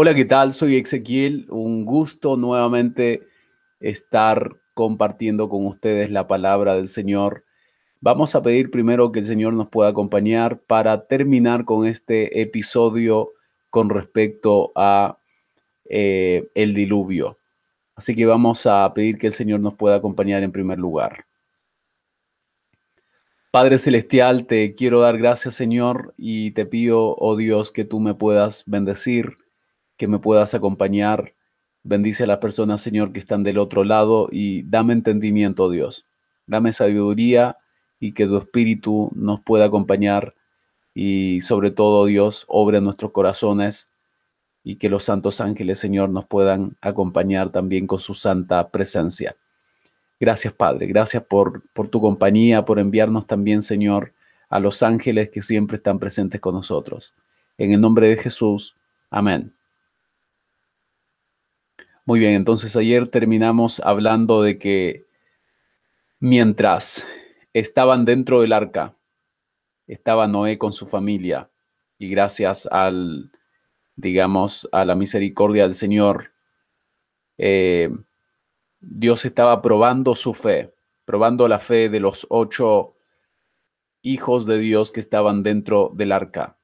Hola, ¿qué tal? Soy Ezequiel. Un gusto nuevamente estar compartiendo con ustedes la palabra del Señor. Vamos a pedir primero que el Señor nos pueda acompañar para terminar con este episodio con respecto a eh, el diluvio. Así que vamos a pedir que el Señor nos pueda acompañar en primer lugar. Padre Celestial, te quiero dar gracias, Señor, y te pido, oh Dios, que tú me puedas bendecir que me puedas acompañar. Bendice a las personas, Señor, que están del otro lado y dame entendimiento, Dios. Dame sabiduría y que tu Espíritu nos pueda acompañar y sobre todo, Dios, obre en nuestros corazones y que los santos ángeles, Señor, nos puedan acompañar también con su santa presencia. Gracias, Padre. Gracias por, por tu compañía, por enviarnos también, Señor, a los ángeles que siempre están presentes con nosotros. En el nombre de Jesús. Amén. Muy bien, entonces ayer terminamos hablando de que mientras estaban dentro del arca, estaba Noé con su familia y gracias al, digamos, a la misericordia del Señor, eh, Dios estaba probando su fe, probando la fe de los ocho hijos de Dios que estaban dentro del arca.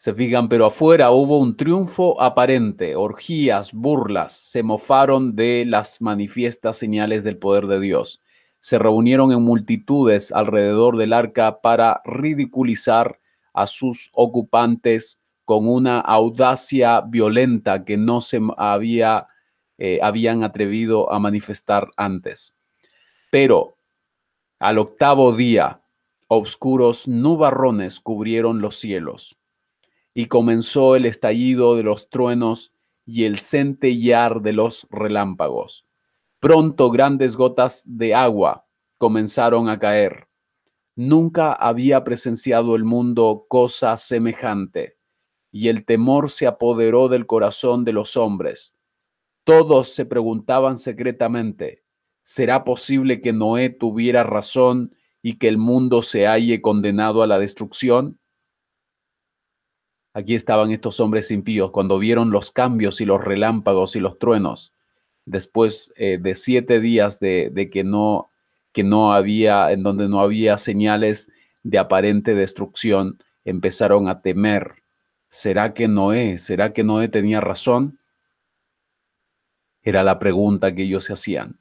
Se fijan, pero afuera hubo un triunfo aparente, orgías, burlas, se mofaron de las manifiestas señales del poder de Dios. Se reunieron en multitudes alrededor del arca para ridiculizar a sus ocupantes con una audacia violenta que no se había, eh, habían atrevido a manifestar antes. Pero al octavo día, oscuros nubarrones cubrieron los cielos y comenzó el estallido de los truenos y el centellar de los relámpagos. Pronto grandes gotas de agua comenzaron a caer. Nunca había presenciado el mundo cosa semejante, y el temor se apoderó del corazón de los hombres. Todos se preguntaban secretamente, ¿será posible que Noé tuviera razón y que el mundo se halle condenado a la destrucción? Aquí estaban estos hombres impíos cuando vieron los cambios y los relámpagos y los truenos. Después eh, de siete días de, que, no, que no había, en donde no había señales de aparente destrucción, empezaron a temer. ¿Será que Noé, será que Noé tenía razón? Era la pregunta que ellos se hacían.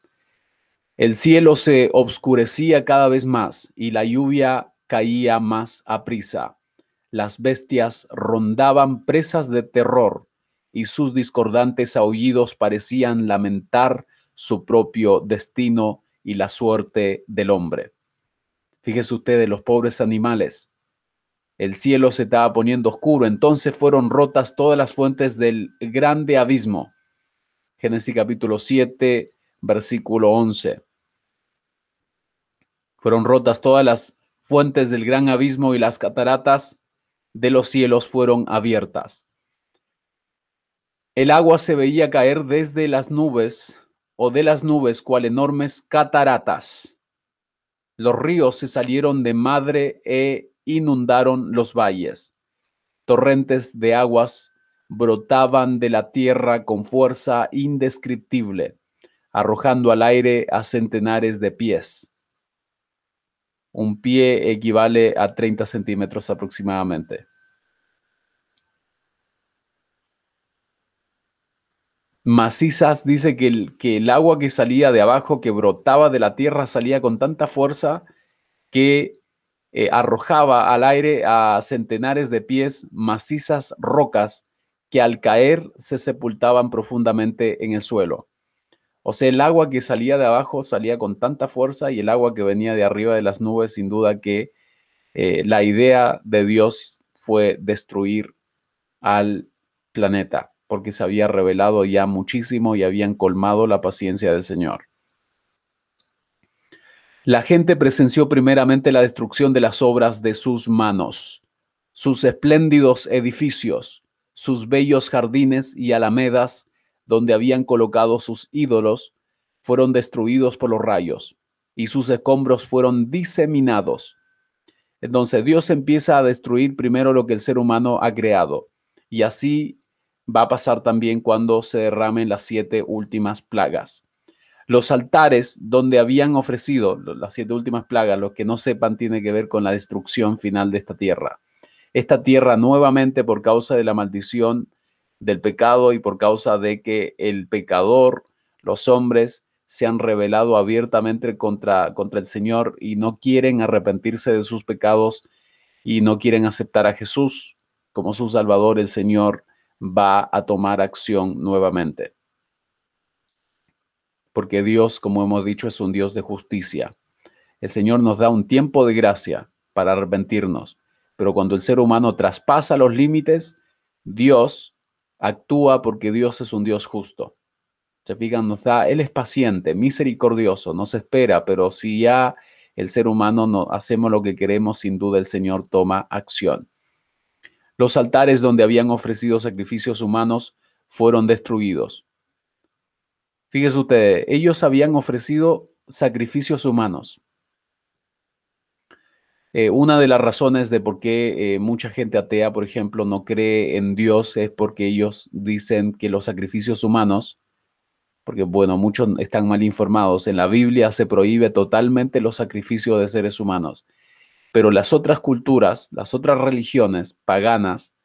El cielo se obscurecía cada vez más y la lluvia caía más a prisa las bestias rondaban presas de terror y sus discordantes aullidos parecían lamentar su propio destino y la suerte del hombre. Fíjese usted de los pobres animales. El cielo se estaba poniendo oscuro, entonces fueron rotas todas las fuentes del grande abismo. Génesis capítulo 7, versículo 11. Fueron rotas todas las fuentes del gran abismo y las cataratas de los cielos fueron abiertas. El agua se veía caer desde las nubes o de las nubes cual enormes cataratas. Los ríos se salieron de madre e inundaron los valles. Torrentes de aguas brotaban de la tierra con fuerza indescriptible, arrojando al aire a centenares de pies. Un pie equivale a 30 centímetros aproximadamente. Macizas dice que el, que el agua que salía de abajo, que brotaba de la tierra, salía con tanta fuerza que eh, arrojaba al aire a centenares de pies macizas rocas que al caer se sepultaban profundamente en el suelo. O sea, el agua que salía de abajo salía con tanta fuerza y el agua que venía de arriba de las nubes, sin duda que eh, la idea de Dios fue destruir al planeta, porque se había revelado ya muchísimo y habían colmado la paciencia del Señor. La gente presenció primeramente la destrucción de las obras de sus manos, sus espléndidos edificios, sus bellos jardines y alamedas donde habían colocado sus ídolos, fueron destruidos por los rayos, y sus escombros fueron diseminados. Entonces Dios empieza a destruir primero lo que el ser humano ha creado. Y así va a pasar también cuando se derramen las siete últimas plagas. Los altares donde habían ofrecido las siete últimas plagas, los que no sepan, tiene que ver con la destrucción final de esta tierra. Esta tierra nuevamente por causa de la maldición del pecado y por causa de que el pecador, los hombres, se han rebelado abiertamente contra, contra el Señor y no quieren arrepentirse de sus pecados y no quieren aceptar a Jesús como su Salvador, el Señor va a tomar acción nuevamente. Porque Dios, como hemos dicho, es un Dios de justicia. El Señor nos da un tiempo de gracia para arrepentirnos, pero cuando el ser humano traspasa los límites, Dios actúa porque Dios es un Dios justo. Se fijan, nos da, Él es paciente, misericordioso, nos espera, pero si ya el ser humano no hacemos lo que queremos, sin duda el Señor toma acción. Los altares donde habían ofrecido sacrificios humanos fueron destruidos. Fíjese usted, ellos habían ofrecido sacrificios humanos. Eh, una de las razones de por qué eh, mucha gente atea, por ejemplo, no cree en Dios es porque ellos dicen que los sacrificios humanos, porque bueno, muchos están mal informados, en la Biblia se prohíbe totalmente los sacrificios de seres humanos, pero las otras culturas, las otras religiones paganas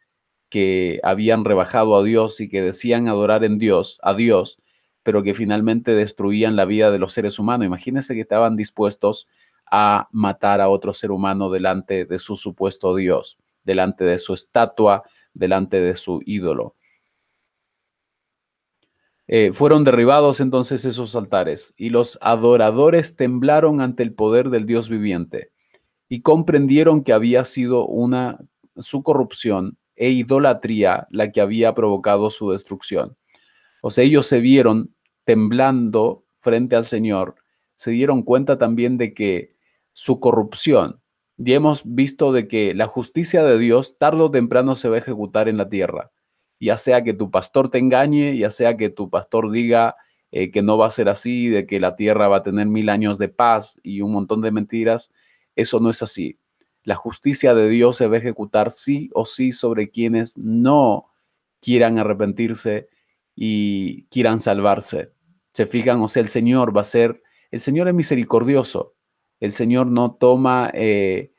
que habían rebajado a Dios y que decían adorar en Dios, a Dios, pero que finalmente destruían la vida de los seres humanos. Imagínense que estaban dispuestos a matar a otro ser humano delante de su supuesto Dios, delante de su estatua, delante de su ídolo. Eh, fueron derribados entonces esos altares y los adoradores temblaron ante el poder del Dios viviente y comprendieron que había sido una su corrupción e idolatría la que había provocado su destrucción. O sea, ellos se vieron temblando frente al Señor, se dieron cuenta también de que su corrupción. Y hemos visto de que la justicia de Dios tarde o temprano se va a ejecutar en la tierra. Ya sea que tu pastor te engañe, ya sea que tu pastor diga eh, que no va a ser así, de que la tierra va a tener mil años de paz y un montón de mentiras. Eso no es así. La justicia de Dios se va a ejecutar sí o sí sobre quienes no quieran arrepentirse y quieran salvarse. Se fijan, o sea, el Señor va a ser, el Señor es misericordioso el Señor no toma, eh,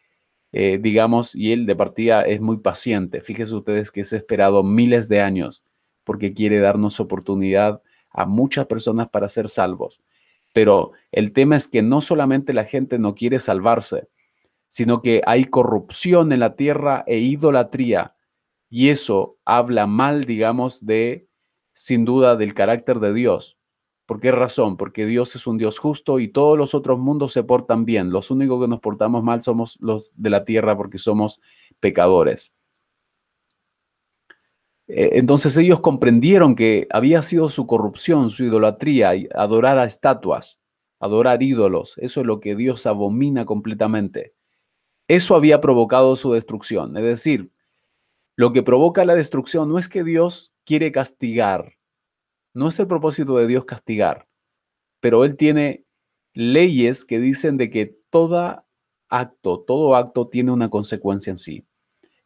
eh, digamos, y Él de partida es muy paciente. Fíjense ustedes que es esperado miles de años porque quiere darnos oportunidad a muchas personas para ser salvos. Pero el tema es que no solamente la gente no quiere salvarse, sino que hay corrupción en la tierra e idolatría. Y eso habla mal, digamos, de, sin duda, del carácter de Dios. ¿Por qué razón? Porque Dios es un Dios justo y todos los otros mundos se portan bien. Los únicos que nos portamos mal somos los de la tierra porque somos pecadores. Eh, entonces ellos comprendieron que había sido su corrupción, su idolatría, adorar a estatuas, adorar ídolos. Eso es lo que Dios abomina completamente. Eso había provocado su destrucción. Es decir, lo que provoca la destrucción no es que Dios quiere castigar, no es el propósito de Dios castigar, pero Él tiene leyes que dicen de que todo acto, todo acto tiene una consecuencia en sí.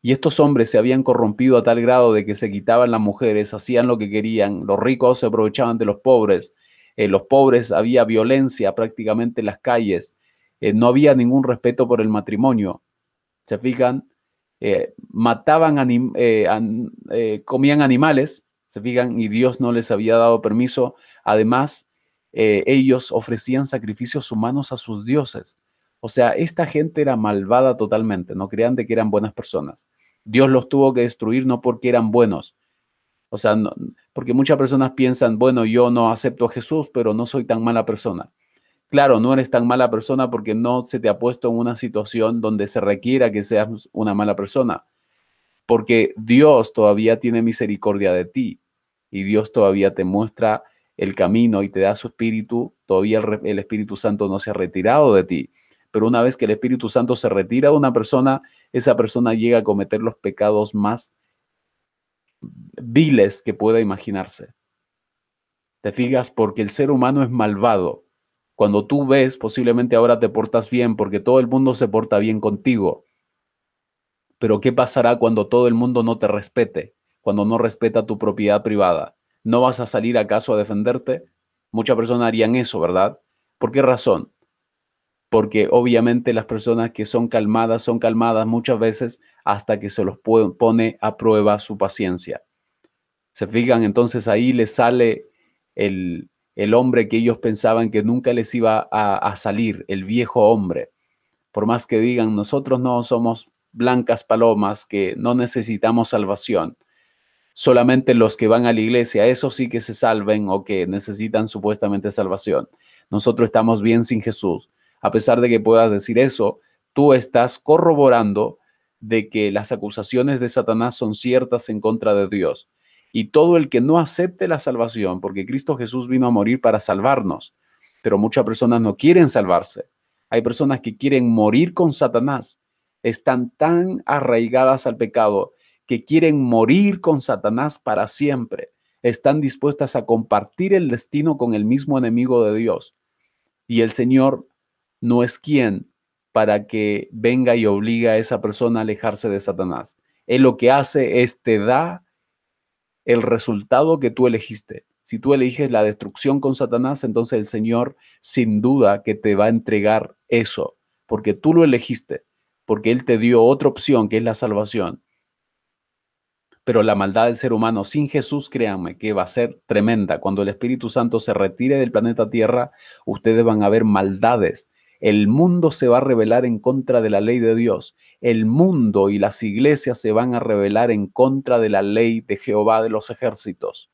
Y estos hombres se habían corrompido a tal grado de que se quitaban las mujeres, hacían lo que querían, los ricos se aprovechaban de los pobres, eh, los pobres había violencia prácticamente en las calles, eh, no había ningún respeto por el matrimonio. ¿Se fijan? Eh, mataban, comían animales, se fijan, y Dios no les había dado permiso. Además, eh, ellos ofrecían sacrificios humanos a sus dioses. O sea, esta gente era malvada totalmente, no crean de que eran buenas personas. Dios los tuvo que destruir no porque eran buenos. O sea, porque muchas personas piensan, bueno, yo no acepto a Jesús, pero no soy tan mala persona. Claro, no eres tan mala persona porque no se te ha puesto en una situación donde se requiera que seas una mala persona porque Dios todavía tiene misericordia de ti y Dios todavía te muestra el camino y te da su espíritu, todavía el, Espíritu Santo no se ha retirado de ti. Pero una vez que el Espíritu Santo se retira de una persona, esa persona llega a cometer los pecados más viles que pueda imaginarse. Te fijas, porque el ser humano es malvado. Cuando tú ves, posiblemente ahora te portas bien porque todo el mundo se porta bien contigo Pero ¿qué pasará cuando todo el mundo no te respete? Cuando no respeta tu propiedad privada. ¿No vas a salir acaso a defenderte? Muchas personas harían eso, ¿verdad? ¿Por qué razón? Porque obviamente las personas que son calmadas son calmadas muchas veces hasta que se los pone a prueba su paciencia. Se fijan, entonces ahí les sale el, el hombre que ellos pensaban que nunca les iba a, a salir, el viejo hombre. Por más que digan, nosotros no somos blancas palomas, que no necesitamos salvación solamente los que van a la iglesia, esos sí que se salven o que necesitan supuestamente salvación. Nosotros estamos bien sin Jesús. A pesar de que puedas decir eso, tú estás corroborando de que las acusaciones de Satanás son ciertas en contra de Dios. Y todo el que no acepte la salvación, porque Cristo Jesús vino a morir para salvarnos, pero muchas personas no quieren salvarse. Hay personas que quieren morir con Satanás. Están tan arraigadas al pecado que quieren morir con Satanás para siempre. Están dispuestas a compartir el destino con el mismo enemigo de Dios. Y el Señor no es quien para que venga y obliga a esa persona a alejarse de Satanás. Él lo que hace es te da el resultado que tú elegiste. Si tú eliges la destrucción con Satanás, entonces el Señor sin duda que te va a entregar eso, porque tú lo elegiste, porque Él te dio otra opción que es la salvación. Pero la maldad del ser humano sin Jesús, créanme, que va a ser tremenda. Cuando el Espíritu Santo se retire del planeta Tierra, ustedes van a ver maldades. El mundo se va a rebelar en contra de la ley de Dios. El mundo y las iglesias se van a rebelar en contra de la ley de Jehová de los ejércitos.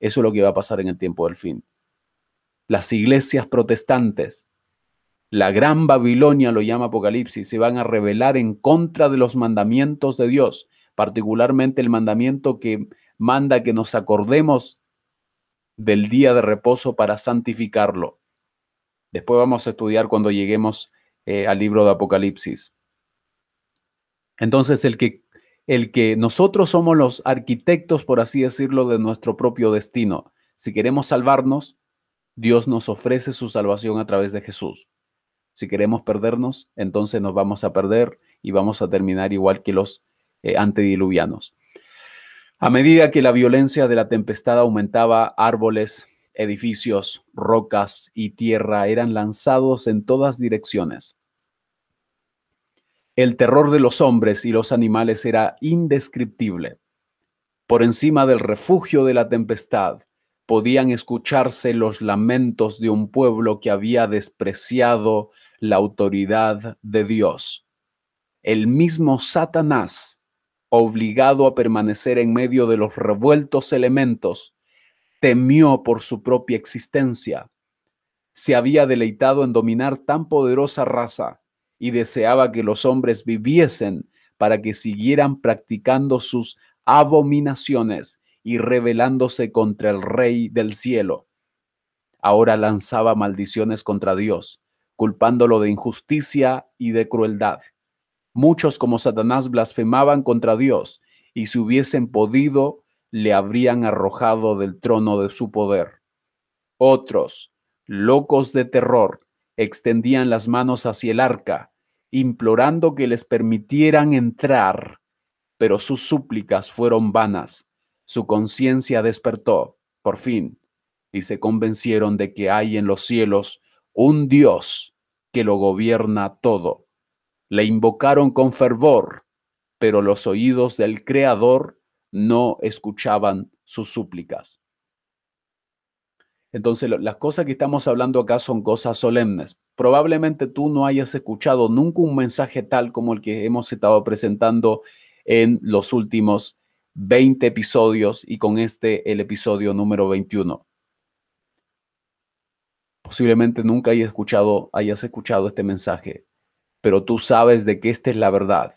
Eso es lo que va a pasar en el tiempo del fin. Las iglesias protestantes, la gran Babilonia lo llama Apocalipsis, se van a rebelar en contra de los mandamientos de Dios particularmente el mandamiento que manda que nos acordemos del día de reposo para santificarlo. Después vamos a estudiar cuando lleguemos eh, al libro de Apocalipsis. Entonces, el que, el que nosotros somos los arquitectos, por así decirlo, de nuestro propio destino. Si queremos salvarnos, Dios nos ofrece su salvación a través de Jesús. Si queremos perdernos, entonces nos vamos a perder y vamos a terminar igual que los eh, antediluvianos. A medida que la violencia de la tempestad aumentaba, árboles, edificios, rocas y tierra eran lanzados en todas direcciones. El terror de los hombres y los animales era indescriptible. Por encima del refugio de la tempestad podían escucharse los lamentos de un pueblo que había despreciado la autoridad de Dios. El mismo Satanás obligado a permanecer en medio de los revueltos elementos, temió por su propia existencia. Se había deleitado en dominar tan poderosa raza y deseaba que los hombres viviesen para que siguieran practicando sus abominaciones y rebelándose contra el Rey del cielo. Ahora lanzaba maldiciones contra Dios, culpándolo de injusticia y de crueldad. Muchos como Satanás blasfemaban contra Dios y si hubiesen podido, le habrían arrojado del trono de su poder. Otros, locos de terror, extendían las manos hacia el arca, implorando que les permitieran entrar, pero sus súplicas fueron vanas. Su conciencia despertó, por fin, y se convencieron de que hay en los cielos un Dios que lo gobierna todo le invocaron con fervor, pero los oídos del Creador no escuchaban sus súplicas. Entonces, las cosas que estamos hablando acá son cosas solemnes. Probablemente tú no hayas escuchado nunca un mensaje tal como el que hemos estado presentando en los últimos 20 episodios y con este el episodio número 21. Posiblemente nunca hayas escuchado, hayas escuchado este mensaje pero tú sabes de que esta es la verdad.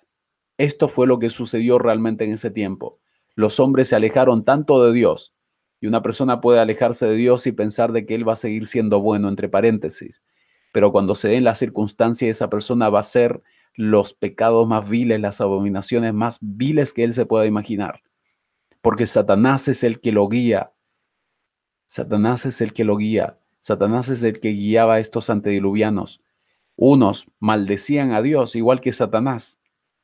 Esto fue lo que sucedió realmente en ese tiempo. Los hombres se alejaron tanto de Dios, y una persona puede alejarse de Dios y pensar de que Él va a seguir siendo bueno, entre paréntesis, pero cuando se den las circunstancias, esa persona va a hacer los pecados más viles, las abominaciones más viles que Él se pueda imaginar, porque Satanás es el que lo guía. Satanás es el que lo guía. Satanás es el que guiaba a estos antediluvianos. Unos maldecían a Dios igual que Satanás.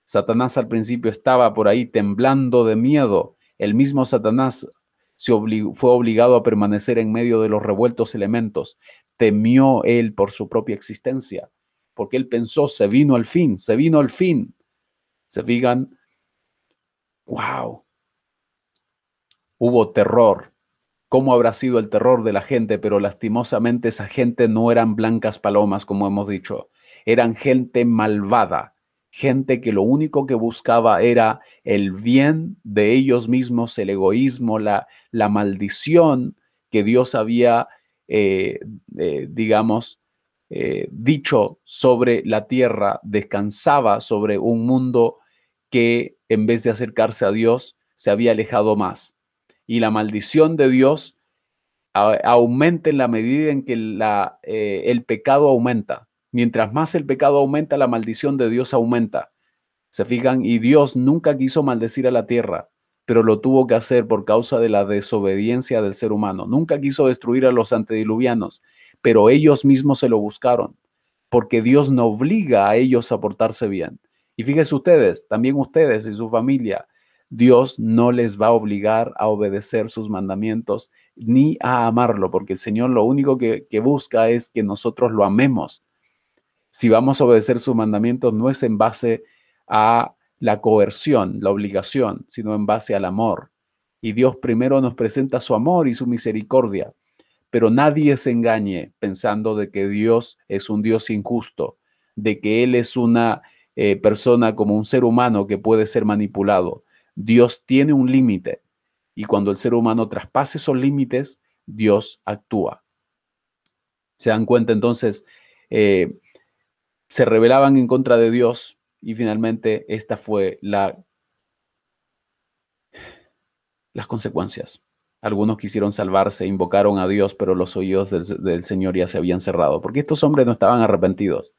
Satanás al principio estaba por ahí temblando de miedo. El mismo Satanás se fue obligado a permanecer en medio de los revueltos elementos. Temió él por su propia existencia, porque él pensó, se vino al fin, se vino al fin. Se fijan, wow, hubo terror. ¿Cómo habrá sido el terror de la gente? Pero lastimosamente esa gente no eran blancas palomas, como hemos dicho. Eran gente malvada, gente que lo único que buscaba era el bien de ellos mismos, el egoísmo, la, la maldición que Dios había, eh, eh, digamos, eh, dicho sobre la tierra, descansaba sobre un mundo que en vez de acercarse a Dios, se había alejado más y la maldición de Dios aumenta en la medida en que eh, el pecado aumenta. Mientras más el pecado aumenta, la maldición de Dios aumenta. Se fijan, y Dios nunca quiso maldecir a la tierra, pero lo tuvo que hacer por causa de la desobediencia del ser humano. Nunca quiso destruir a los antediluvianos, pero ellos mismos se lo buscaron, porque Dios no obliga a ellos a portarse bien. Y fíjense ustedes, también ustedes y su familia, Dios no les va a obligar a obedecer sus mandamientos ni a amarlo, porque el Señor lo único que, busca es que nosotros lo amemos. Si vamos a obedecer sus mandamientos, no es en base a la coerción, la obligación, sino en base al amor. Y Dios primero nos presenta su amor y su misericordia. Pero nadie se engañe pensando de que Dios es un Dios injusto, de que Él es una eh, persona como un ser humano que puede ser manipulado. Dios tiene un límite y cuando el ser humano traspase esos límites, Dios actúa. Se dan cuenta entonces, eh, se rebelaban en contra de Dios y finalmente esta fue la, las consecuencias. Algunos quisieron salvarse, invocaron a Dios, pero los oídos del, Señor ya se habían cerrado, porque estos hombres no estaban arrepentidos.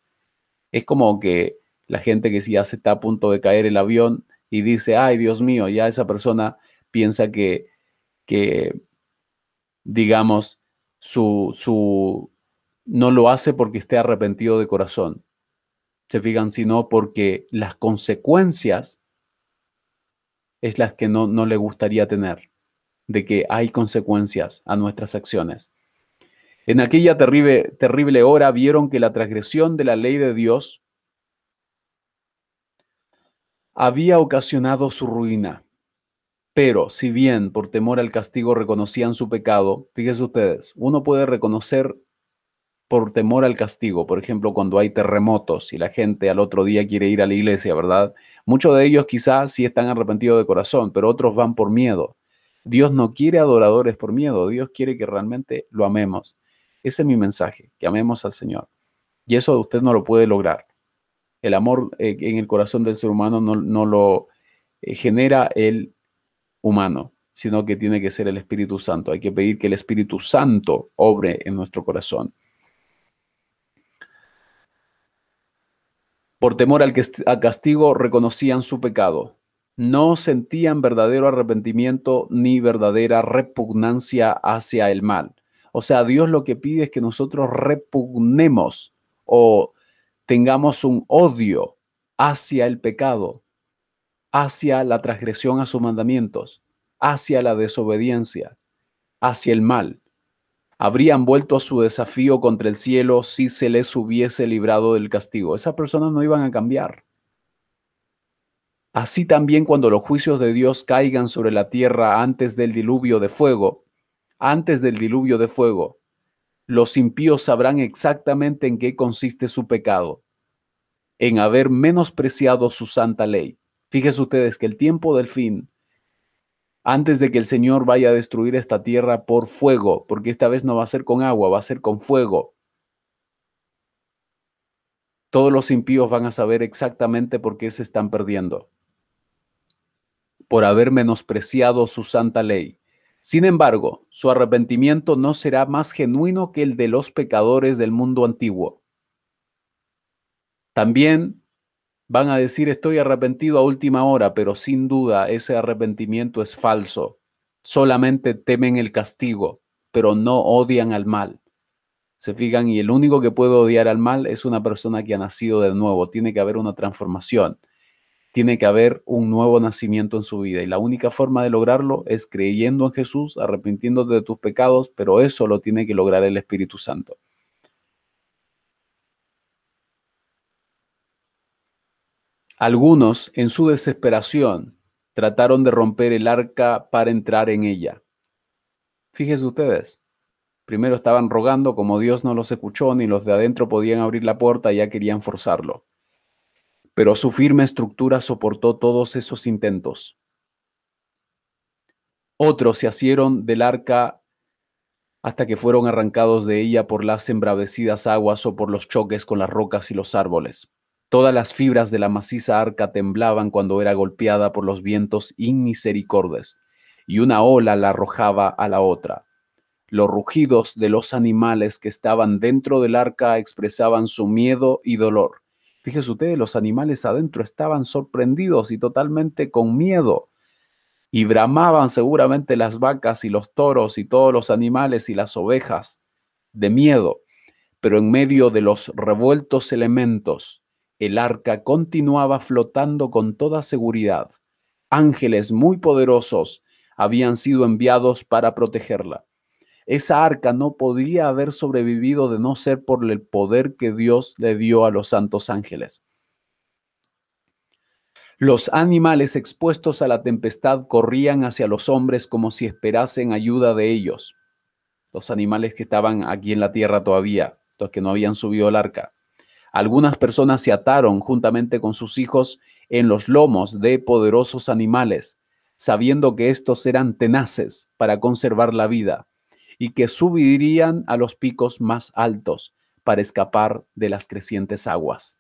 Es como que la gente que si ya se está a punto de caer el avión y dice, ay Dios mío, ya esa persona piensa que, que digamos, su, su, no lo hace porque esté arrepentido de corazón. Se fijan, sino porque las consecuencias es las que no, no le gustaría tener, de que hay consecuencias a nuestras acciones. En aquella terrible, hora vieron que la transgresión de la ley de Dios había ocasionado su ruina. Pero si bien por temor al castigo reconocían su pecado, fíjense ustedes, uno puede reconocer por temor al castigo, por ejemplo, cuando hay terremotos y la gente al otro día quiere ir a la iglesia, ¿verdad? Muchos de ellos quizás sí están arrepentidos de corazón, pero otros van por miedo. Dios no quiere adoradores por miedo, Dios quiere que realmente lo amemos. Ese es mi mensaje, que amemos al Señor. Y eso usted no lo puede lograr el amor eh, en el corazón del ser humano no, lo eh, genera el humano, sino que tiene que ser el Espíritu Santo. Hay que pedir que el Espíritu Santo obre en nuestro corazón. Por temor al castigo reconocían su pecado. No sentían verdadero arrepentimiento ni verdadera repugnancia hacia el mal. O sea, Dios lo que pide es que nosotros repugnemos o tengamos un odio hacia el pecado, hacia la transgresión a sus mandamientos, hacia la desobediencia, hacia el mal. Habrían vuelto a su desafío contra el cielo si se les hubiese librado del castigo. Esas personas no iban a cambiar. Así también cuando los juicios de Dios caigan sobre la tierra antes del diluvio de fuego, antes del diluvio de fuego, los impíos sabrán exactamente en qué consiste su pecado, en haber menospreciado su santa ley. Fíjense ustedes que el tiempo del fin, antes de que el Señor vaya a destruir esta tierra por fuego, porque esta vez no va a ser con agua, va a ser con fuego. Todos los impíos van a saber exactamente por qué se están perdiendo. Por haber menospreciado su santa ley. Sin embargo, su arrepentimiento no será más genuino que el de los pecadores del mundo antiguo. También van a decir estoy arrepentido a última hora, pero sin duda ese arrepentimiento es falso. Solamente temen el castigo, pero no odian al mal. Se fijan, y el único que puede odiar al mal es una persona que ha nacido de nuevo. Tiene que haber una transformación. Tiene que haber un nuevo nacimiento en su vida y la única forma de lograrlo es creyendo en Jesús, arrepintiéndote de tus pecados, pero eso lo tiene que lograr el Espíritu Santo. Algunos, en su desesperación, trataron de romper el arca para entrar en ella. Fíjense ustedes, primero estaban rogando, como Dios no los escuchó, ni los de adentro podían abrir la puerta, ya querían forzarlo pero su firme estructura soportó todos esos intentos. Otros se asieron del arca hasta que fueron arrancados de ella por las embravecidas aguas o por los choques con las rocas y los árboles. Todas las fibras de la maciza arca temblaban cuando era golpeada por los vientos inmisericordes, y una ola la arrojaba a la otra. Los rugidos de los animales que estaban dentro del arca expresaban su miedo y dolor Fíjese ustedes, los animales adentro estaban sorprendidos y totalmente con miedo. Y bramaban seguramente las vacas y los toros y todos los animales y las ovejas de miedo. Pero en medio de los revueltos elementos, el arca continuaba flotando con toda seguridad. Ángeles muy poderosos habían sido enviados para protegerla. Esa arca no podría haber sobrevivido de no ser por el poder que Dios le dio a los santos ángeles. Los animales expuestos a la tempestad corrían hacia los hombres como si esperasen ayuda de ellos. Los animales que estaban aquí en la tierra todavía, los que no habían subido al arca. Algunas personas se ataron juntamente con sus hijos en los lomos de poderosos animales, sabiendo que estos eran tenaces para conservar la vida y que subirían a los picos más altos para escapar de las crecientes aguas.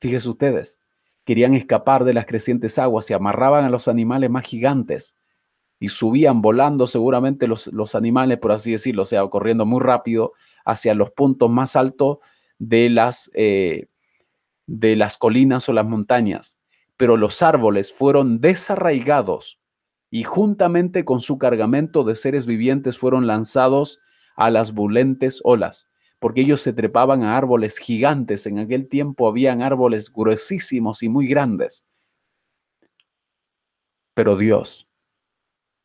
Fíjense ustedes, querían escapar de las crecientes aguas, se amarraban a los animales más gigantes y subían volando seguramente los, los animales, por así decirlo, o sea, corriendo muy rápido hacia los puntos más altos de las, eh, de las colinas o las montañas. Pero los árboles fueron desarraigados y juntamente con su cargamento de seres vivientes fueron lanzados a las bulentes olas, porque ellos se trepaban a árboles gigantes. En aquel tiempo habían árboles gruesísimos y muy grandes. Pero Dios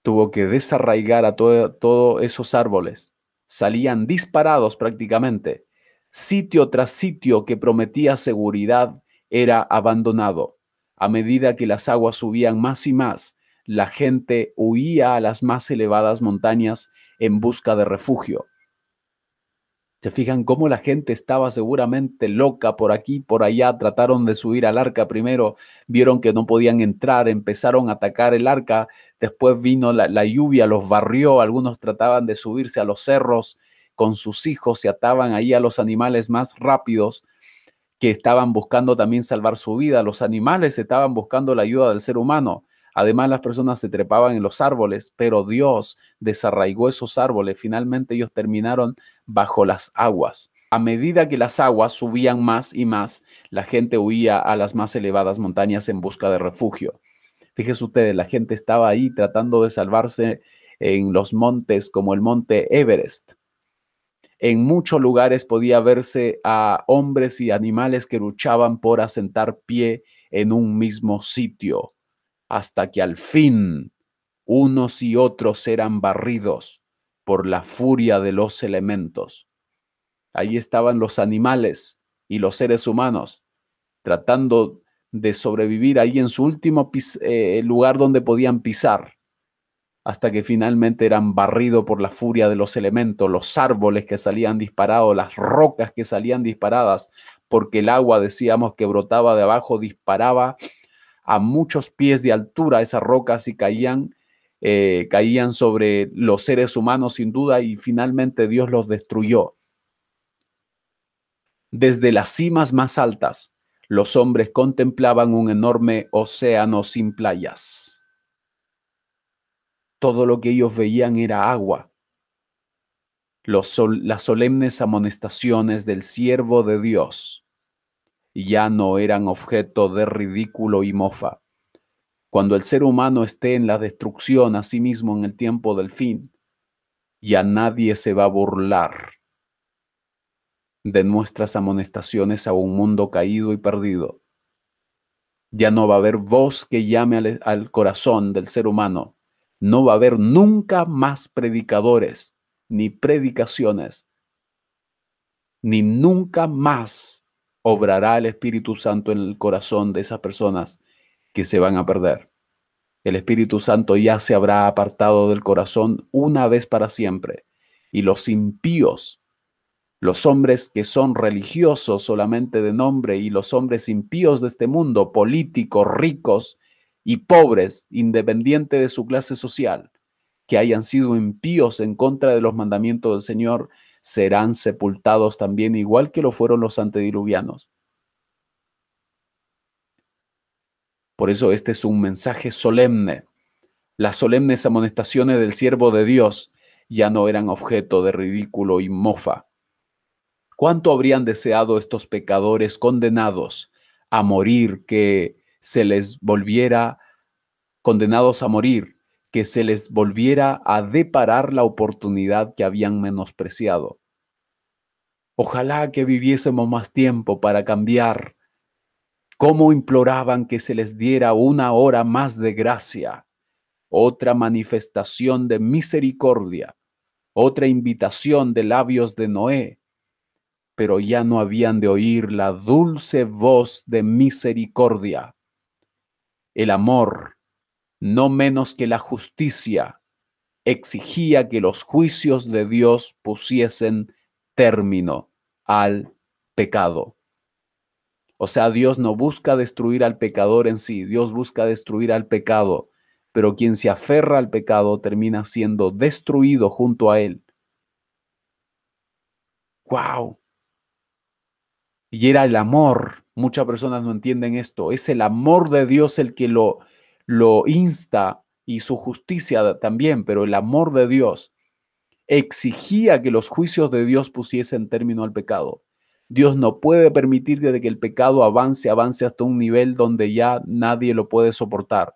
tuvo que desarraigar a todos esos árboles. Salían disparados prácticamente. Sitio tras sitio que prometía seguridad era abandonado. A medida que las aguas subían más y más, la gente huía a las más elevadas montañas en busca de refugio. Se fijan cómo la gente estaba seguramente loca por aquí, por allá, trataron de subir al arca primero, vieron que no podían entrar, empezaron a atacar el arca, después vino la, la, lluvia, los barrió, algunos trataban de subirse a los cerros con sus hijos, se ataban ahí a los animales más rápidos que estaban buscando también salvar su vida, los animales estaban buscando la ayuda del ser humano, Además, las personas se trepaban en los árboles, pero Dios desarraigó esos árboles. Finalmente ellos terminaron bajo las aguas. A medida que las aguas subían más y más, la gente huía a las más elevadas montañas en busca de refugio. Fíjense ustedes, la gente estaba ahí tratando de salvarse en los montes como el monte Everest. En muchos lugares podía verse a hombres y animales que luchaban por asentar pie en un mismo sitio hasta que al fin unos y otros eran barridos por la furia de los elementos. Ahí estaban los animales y los seres humanos tratando de sobrevivir ahí en su último eh, lugar donde podían pisar, hasta que finalmente eran barridos por la furia de los elementos, los árboles que salían disparados, las rocas que salían disparadas, porque el agua, decíamos, que brotaba de abajo, disparaba a muchos pies de altura esas rocas y caían, eh, caían sobre los seres humanos sin duda y finalmente Dios los destruyó. Desde las cimas más altas, los hombres contemplaban un enorme océano sin playas. Todo lo que ellos veían era agua. Los las solemnes amonestaciones del siervo de Dios ya no eran objeto de ridículo y mofa. Cuando el ser humano esté en la destrucción a sí mismo en el tiempo del fin, ya nadie se va a burlar de nuestras amonestaciones a un mundo caído y perdido. Ya no va a haber voz que llame al, al corazón del ser humano. No va a haber nunca más predicadores ni predicaciones, ni nunca más obrará el Espíritu Santo en el corazón de esas personas que se van a perder. El Espíritu Santo ya se habrá apartado del corazón una vez para siempre. Y los impíos, los hombres que son religiosos solamente de nombre y los hombres impíos de este mundo, políticos, ricos y pobres, independiente de su clase social, que hayan sido impíos en contra de los mandamientos del Señor, serán sepultados también igual que lo fueron los antediluvianos. Por eso este es un mensaje solemne. Las solemnes amonestaciones del siervo de Dios ya no eran objeto de ridículo y mofa. ¿Cuánto habrían deseado estos pecadores condenados a morir que se les volviera, condenados a morir, que se les volviera a deparar la oportunidad que habían menospreciado? Ojalá que viviésemos más tiempo para cambiar cómo imploraban que se les diera una hora más de gracia, otra manifestación de misericordia, otra invitación de labios de Noé, pero ya no habían de oír la dulce voz de misericordia. El amor, no menos que la justicia, exigía que los juicios de Dios pusiesen término al pecado. O sea, Dios no busca destruir al pecador en sí, Dios busca destruir al pecado, pero quien se aferra al pecado termina siendo destruido junto a él. ¡Wow! Y era el amor, muchas personas no entienden esto, es el amor de Dios el que lo, lo insta y su justicia también, pero el amor de Dios exigía que los juicios de Dios pusiesen término al pecado. Dios no puede permitir que el pecado avance, avance hasta un nivel donde ya nadie lo puede soportar.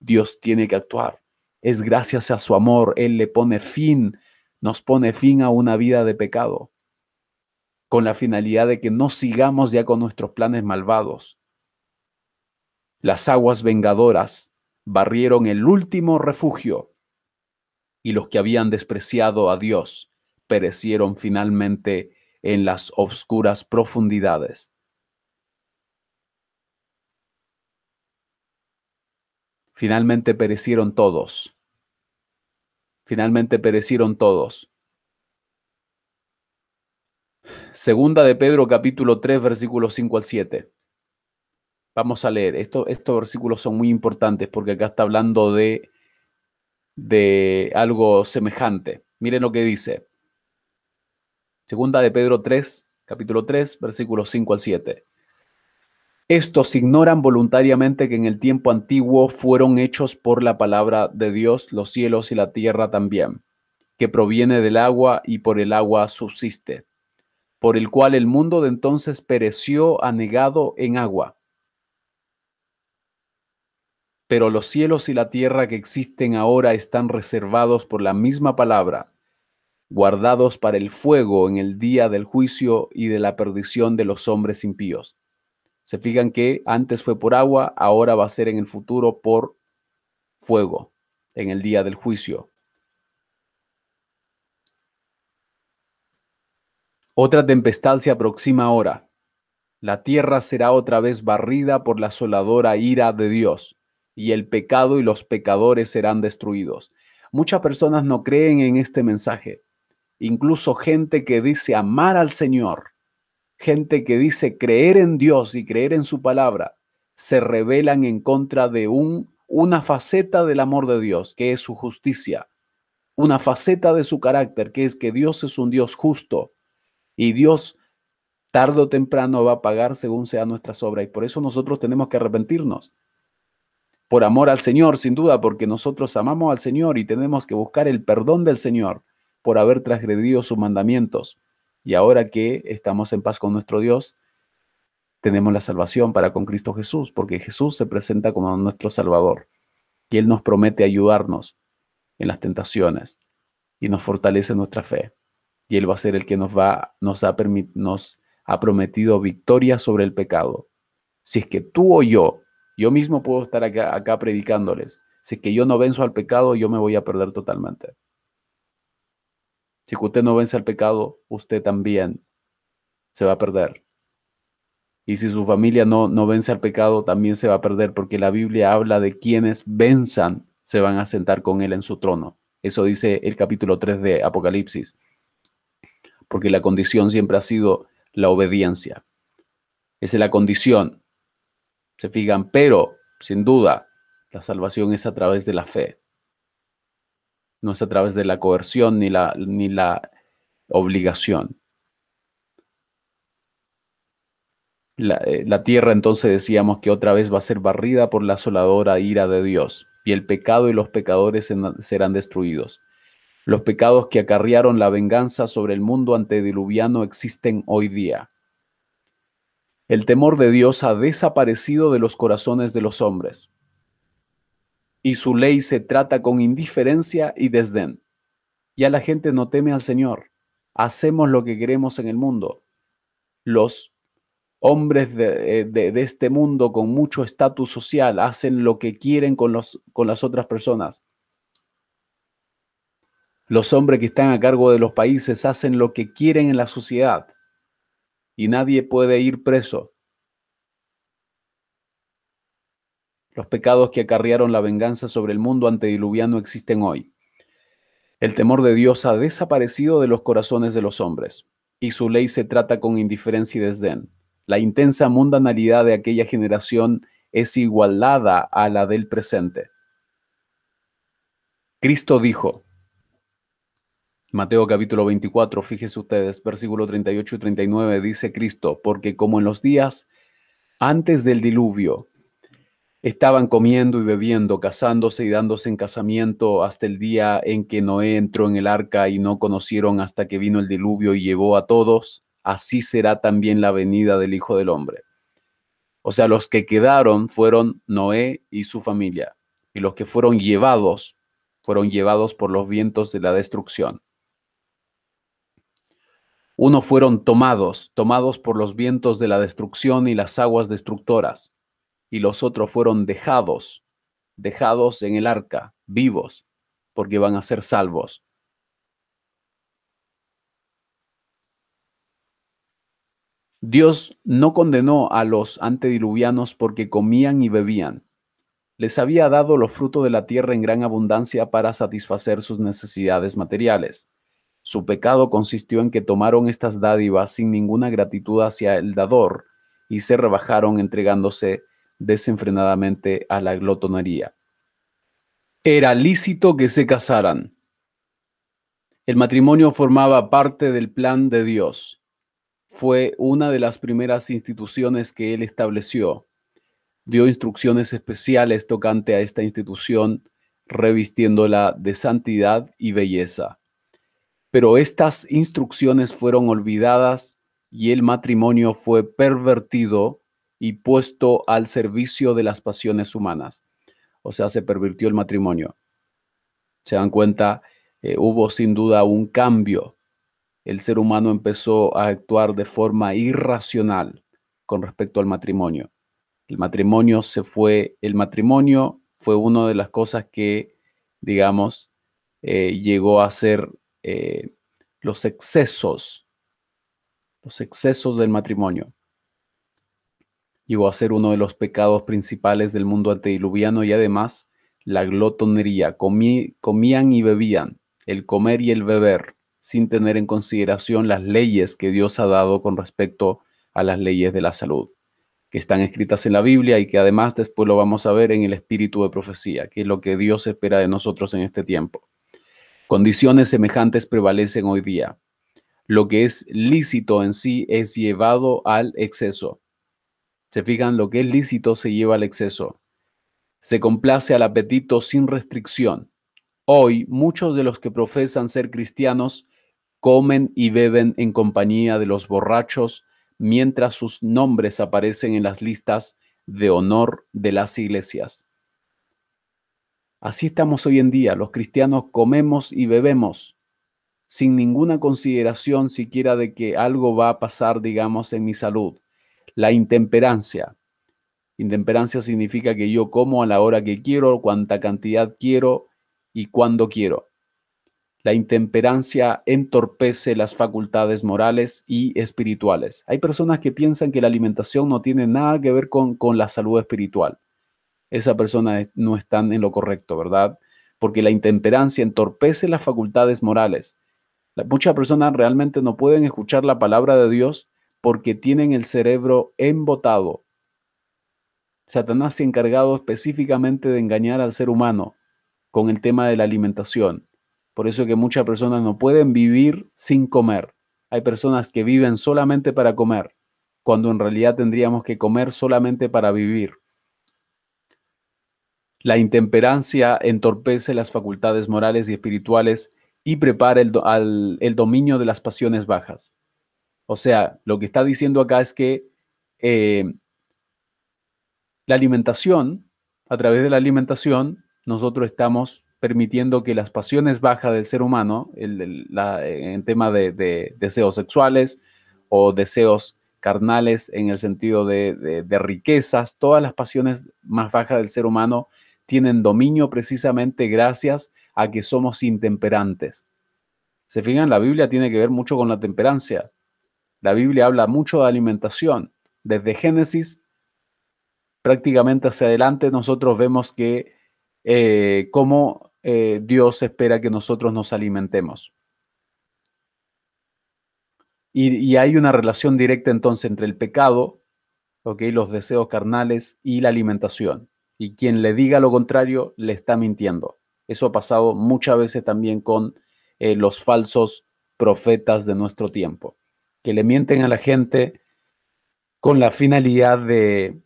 Dios tiene que actuar. Es gracias a su amor, Él le pone fin, nos pone fin a una vida de pecado, con la finalidad de que no sigamos ya con nuestros planes malvados. Las aguas vengadoras barrieron el último refugio y los que habían despreciado a Dios perecieron finalmente en las oscuras profundidades. Finalmente perecieron todos. Finalmente perecieron todos. Segunda de Pedro capítulo 3 versículos 5 al 7. Vamos a leer. estos versículos son muy importantes porque acá está hablando de, de algo semejante. Miren lo que dice. Segunda de Pedro 3, capítulo 3, versículos 5 al 7. Estos ignoran voluntariamente que en el tiempo antiguo fueron hechos por la palabra de Dios los cielos y la tierra también, que proviene del agua y por el agua subsiste, por el cual el mundo de entonces pereció anegado en agua. Pero los cielos y la tierra que existen ahora están reservados por la misma palabra guardados para el fuego en el día del juicio y de la perdición de los hombres impíos. Se fijan que antes fue por agua, ahora va a ser en el futuro por fuego, en el día del juicio. Otra tempestad se aproxima ahora. La tierra será otra vez barrida por la asoladora ira de Dios, y el pecado y los pecadores serán destruidos. Muchas personas no creen en este mensaje incluso gente que dice amar al Señor, gente que dice creer en Dios y creer en su palabra, se rebelan en contra de un, una faceta del amor de Dios, que es su justicia, una faceta de su carácter, que es que Dios es un Dios justo y Dios tarde o temprano va a pagar según sea nuestra obra y por eso nosotros tenemos que arrepentirnos. Por amor al Señor, sin duda, porque nosotros amamos al Señor y tenemos que buscar el perdón del Señor por haber transgredido sus mandamientos. Y ahora que estamos en paz con nuestro Dios, tenemos la salvación para con Cristo Jesús, porque Jesús se presenta como nuestro Salvador. Y Él nos promete ayudarnos en las tentaciones y nos fortalece nuestra fe. Y Él va a ser el que nos, va, ha, nos ha prometido victoria sobre el pecado. Si es que tú o yo, yo mismo puedo estar acá, predicándoles, si es que yo no venzo al pecado, yo me voy a perder totalmente. Si usted no vence al pecado, usted también se va a perder. Y si su familia no, no vence al pecado, también se va a perder, porque la Biblia habla de quienes venzan, se van a sentar con Él en su trono. Eso dice el capítulo 3 de Apocalipsis. Porque la condición siempre ha sido la obediencia. Esa es la condición. Se fijan, pero sin duda la salvación es a través de la fe. No es a través de la coerción ni la, ni la obligación. La, eh, la, tierra entonces decíamos que otra vez va a ser barrida por la asoladora ira de Dios, y el pecado y los pecadores serán destruidos. Los pecados que acarrearon la venganza sobre el mundo antediluviano existen hoy día. El temor de Dios ha desaparecido de los corazones de los hombres y su ley se trata con indiferencia y desdén. Ya la gente no teme al Señor. Hacemos lo que queremos en el mundo. Los hombres de, eh, este mundo con mucho estatus social hacen lo que quieren con, los, con las otras personas. Los hombres que están a cargo de los países hacen lo que quieren en la sociedad y nadie puede ir preso. Los pecados que acarrearon la venganza sobre el mundo antediluviano existen hoy. El temor de Dios ha desaparecido de los corazones de los hombres, y su ley se trata con indiferencia y desdén. La intensa mundanalidad de aquella generación es igualada a la del presente. Cristo dijo, Mateo capítulo 24, fíjese ustedes, versículo 38 y 39, dice Cristo, porque como en los días antes del diluvio, Estaban comiendo y bebiendo, casándose y dándose en casamiento hasta el día en que Noé entró en el arca y no conocieron hasta que vino el diluvio y llevó a todos. Así será también la venida del Hijo del Hombre. O sea, los que quedaron fueron Noé y su familia, y los que fueron llevados fueron llevados por los vientos de la destrucción. Uno fueron tomados, tomados por los vientos de la destrucción y las aguas destructoras y los otros fueron dejados, dejados en el arca, vivos, porque van a ser salvos. Dios no condenó a los antediluvianos porque comían y bebían. Les había dado los frutos de la tierra en gran abundancia para satisfacer sus necesidades materiales. Su pecado consistió en que tomaron estas dádivas sin ninguna gratitud hacia el dador y se rebajaron entregándose desenfrenadamente a la glotonería. Era lícito que se casaran. El matrimonio formaba parte del plan de Dios. Fue una de las primeras instituciones que él estableció. Dio instrucciones especiales tocante a esta institución, revistiéndola de santidad y belleza. Pero estas instrucciones fueron olvidadas y el matrimonio fue pervertido y puesto al servicio de las pasiones humanas. O sea, se pervirtió el matrimonio. Se dan cuenta, eh, hubo sin duda un cambio. El ser humano empezó a actuar de forma irracional con respecto al matrimonio. El matrimonio se fue, el matrimonio fue una de las cosas que, digamos, eh, llegó a ser eh, los excesos, los excesos del matrimonio llegó a ser uno de los pecados principales del mundo antediluviano y además la glotonería. comían y bebían, el comer y el beber, sin tener en consideración las leyes que Dios ha dado con respecto a las leyes de la salud, que están escritas en la Biblia y que además después lo vamos a ver en el espíritu de profecía, que es lo que Dios espera de nosotros en este tiempo. Condiciones semejantes prevalecen hoy día. Lo que es lícito en sí es llevado al exceso. Se fijan, lo que es lícito se lleva al exceso. Se complace al apetito sin restricción. Hoy muchos de los que profesan ser cristianos comen y beben en compañía de los borrachos mientras sus nombres aparecen en las listas de honor de las iglesias. Así estamos hoy en día, los cristianos comemos y bebemos sin ninguna consideración siquiera de que algo va a pasar, digamos, en mi salud la intemperancia, Intemperancia significa que yo como a la hora que quiero, cuánta cantidad quiero y cuándo quiero. La intemperancia entorpece las facultades morales y espirituales. Hay personas que piensan que la alimentación no tiene nada que ver con, con la salud espiritual. Esa persona no está en lo correcto, ¿verdad? Porque la intemperancia entorpece las facultades morales. Muchas personas realmente no pueden escuchar la palabra de Dios porque tienen el cerebro embotado. Satanás se ha encargado específicamente de engañar al ser humano con el tema de la alimentación. Por eso que muchas personas no pueden vivir sin comer. Hay personas que viven solamente para comer, cuando en realidad tendríamos que comer solamente para vivir. La intemperancia entorpece las facultades morales y espirituales y prepara el, dominio de las pasiones bajas. O sea, lo que está diciendo acá es que eh, la alimentación, a través de la alimentación, nosotros estamos permitiendo que las pasiones bajas del ser humano, en tema de, deseos sexuales o deseos carnales en el sentido de, riquezas, todas las pasiones más bajas del ser humano tienen dominio precisamente gracias a que somos intemperantes. Se fijan, la Biblia tiene que ver mucho con la temperancia. La Biblia habla mucho de alimentación. Desde Génesis prácticamente hacia adelante nosotros vemos que eh, cómo eh, Dios espera que nosotros nos alimentemos. Y, hay una relación directa entonces entre el pecado, los deseos carnales y la alimentación. Y quien le diga lo contrario le está mintiendo. Eso ha pasado muchas veces también con eh, los falsos profetas de nuestro tiempo, que le mienten a la gente con la finalidad de,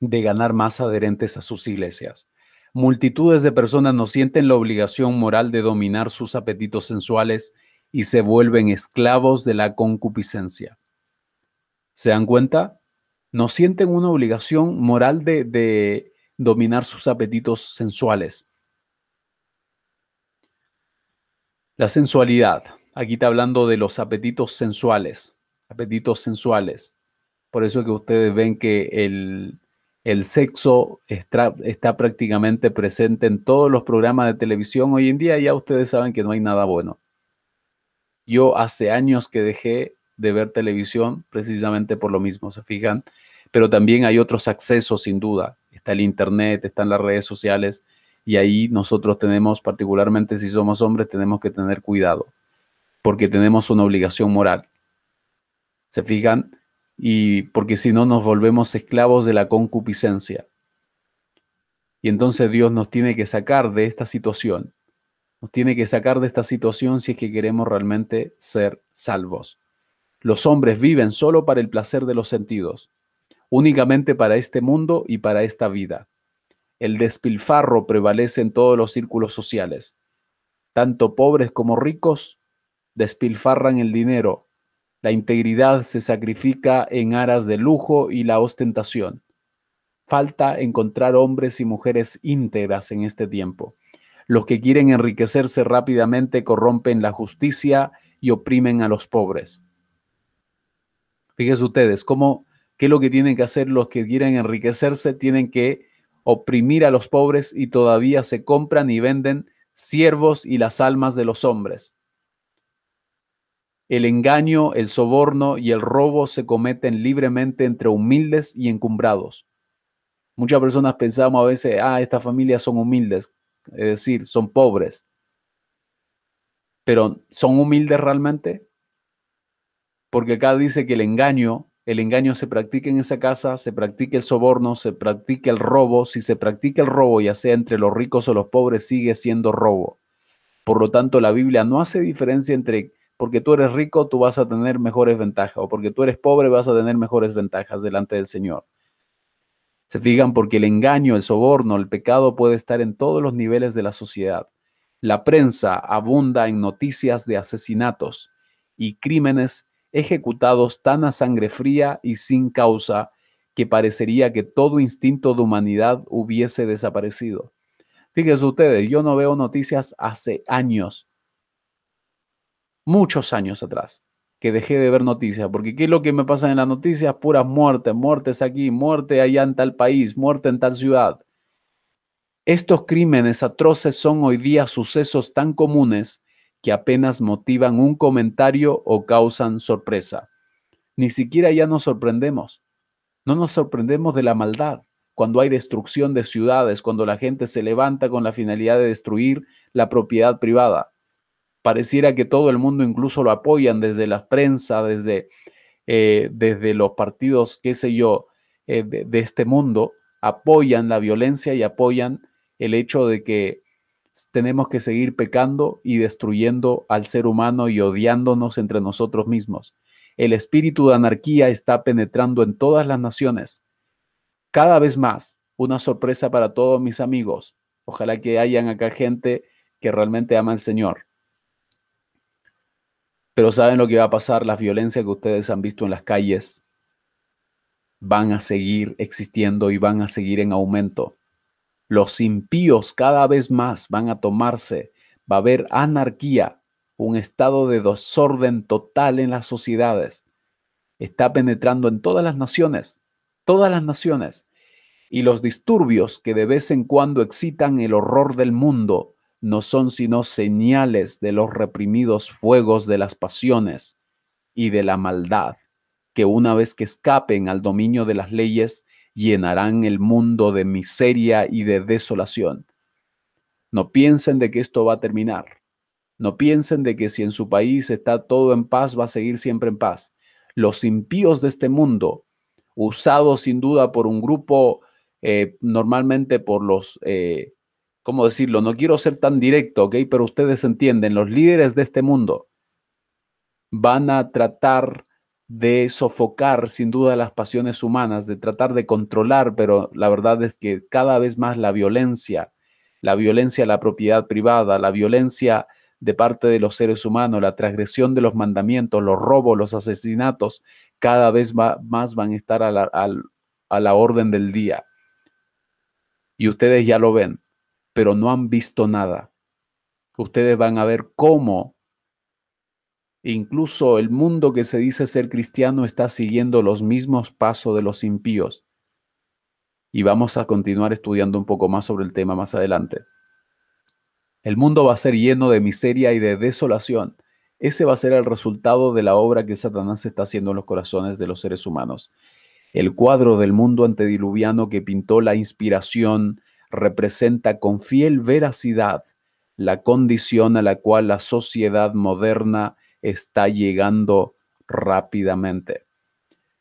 de ganar más adherentes a sus iglesias. Multitudes de personas no sienten la obligación moral de dominar sus apetitos sensuales y se vuelven esclavos de la concupiscencia. ¿Se dan cuenta? No sienten una obligación moral de, de dominar sus apetitos sensuales. La sensualidad. Aquí está hablando de los apetitos sensuales. Apetitos sensuales. Por eso es que ustedes ven que el, el sexo está, está, prácticamente presente en todos los programas de televisión hoy en día. Ya ustedes saben que no hay nada bueno. Yo hace años que dejé de ver televisión precisamente por lo mismo, ¿se fijan? Pero también hay otros accesos, sin duda. Está el Internet, están las redes sociales y ahí nosotros tenemos, particularmente si somos hombres, tenemos que tener cuidado porque tenemos una obligación moral. ¿Se fijan? y porque si no nos volvemos esclavos de la concupiscencia. Y entonces Dios nos tiene que sacar de esta situación. Nos tiene que sacar de esta situación si es que queremos realmente ser salvos. Los hombres viven solo para el placer de los sentidos, únicamente para este mundo y para esta vida. El despilfarro prevalece en todos los círculos sociales. Tanto pobres como ricos despilfarran el dinero la integridad se sacrifica en aras de lujo y la ostentación. Falta encontrar hombres y mujeres íntegras en este tiempo. Los que quieren enriquecerse rápidamente corrompen la justicia y oprimen a los pobres. Fíjense ustedes, ¿cómo, ¿qué es lo que tienen que hacer los que quieren enriquecerse? Tienen que oprimir a los pobres y todavía se compran y venden siervos y las almas de los hombres. El engaño, el soborno y el robo se cometen libremente entre humildes y encumbrados. Muchas personas pensamos a veces, ah, estas familias son humildes, es decir, son pobres. Pero ¿son humildes realmente? Porque acá dice que el engaño, el engaño se practica en esa casa, se practica el soborno, se practica el robo. Si se practica el robo, ya sea entre los ricos o los pobres, sigue siendo robo. Por lo tanto, la Biblia no hace diferencia entre porque tú eres rico, tú vas a tener mejores ventajas, o porque tú eres pobre, vas a tener mejores ventajas delante del Señor. Se fijan porque el engaño, el soborno, el pecado puede estar en todos los niveles de la sociedad. La prensa abunda en noticias de asesinatos y crímenes ejecutados tan a sangre fría y sin causa que parecería que todo instinto de humanidad hubiese desaparecido. Fíjense ustedes, yo no veo noticias hace años muchos años atrás, que dejé de ver noticias, porque ¿qué es lo que me pasa en las noticias? Puras muertes, muertes aquí, muerte allá en tal país, muerte en tal ciudad. Estos crímenes atroces son hoy día sucesos tan comunes que apenas motivan un comentario o causan sorpresa. Ni siquiera ya nos sorprendemos. No nos sorprendemos de la maldad cuando hay destrucción de ciudades, cuando la gente se levanta con la finalidad de destruir la propiedad privada. Pareciera que todo el mundo incluso lo apoyan desde la prensa, desde, eh, desde los partidos, qué sé yo, eh, de este mundo, apoyan la violencia y apoyan el hecho de que tenemos que seguir pecando y destruyendo al ser humano y odiándonos entre nosotros mismos. El espíritu de anarquía está penetrando en todas las naciones. Cada vez más, una sorpresa para todos mis amigos. Ojalá que hayan acá gente que realmente ama al Señor. Pero ¿saben lo que va a pasar? Las violencias que ustedes han visto en las calles van a seguir existiendo y van a seguir en aumento. Los impíos cada vez más van a tomarse, va a haber anarquía, un estado de desorden total en las sociedades. Está penetrando en todas las naciones, todas las naciones. Y los disturbios que de vez en cuando excitan el horror del mundo no son sino señales de los reprimidos fuegos de las pasiones y de la maldad, que una vez que escapen al dominio de las leyes, llenarán el mundo de miseria y de desolación. No piensen de que esto va a terminar. No piensen de que si en su país está todo en paz, va a seguir siempre en paz. Los impíos de este mundo, usados sin duda por un grupo, eh, normalmente por los, eh, ¿cómo decirlo? No quiero ser tan directo, ¿ok? Pero ustedes entienden, los líderes de este mundo van a tratar de sofocar sin duda las pasiones humanas, de tratar de controlar, pero la verdad es que cada vez más la violencia, la violencia a la propiedad privada, la violencia de parte de los seres humanos, la transgresión de los mandamientos, los robos, los asesinatos, cada vez más van a estar a la, a la orden del día. Y ustedes ya lo ven, pero no han visto nada. Ustedes van a ver cómo Incluso el mundo que se dice ser cristiano está siguiendo los mismos pasos de los impíos. Y vamos a continuar estudiando un poco más sobre el tema más adelante. El mundo va a ser lleno de miseria y de desolación. Ese va a ser el resultado de la obra que Satanás está haciendo en los corazones de los seres humanos. El cuadro del mundo antediluviano que pintó la inspiración representa con fiel veracidad la condición a la cual la sociedad moderna está llegando rápidamente.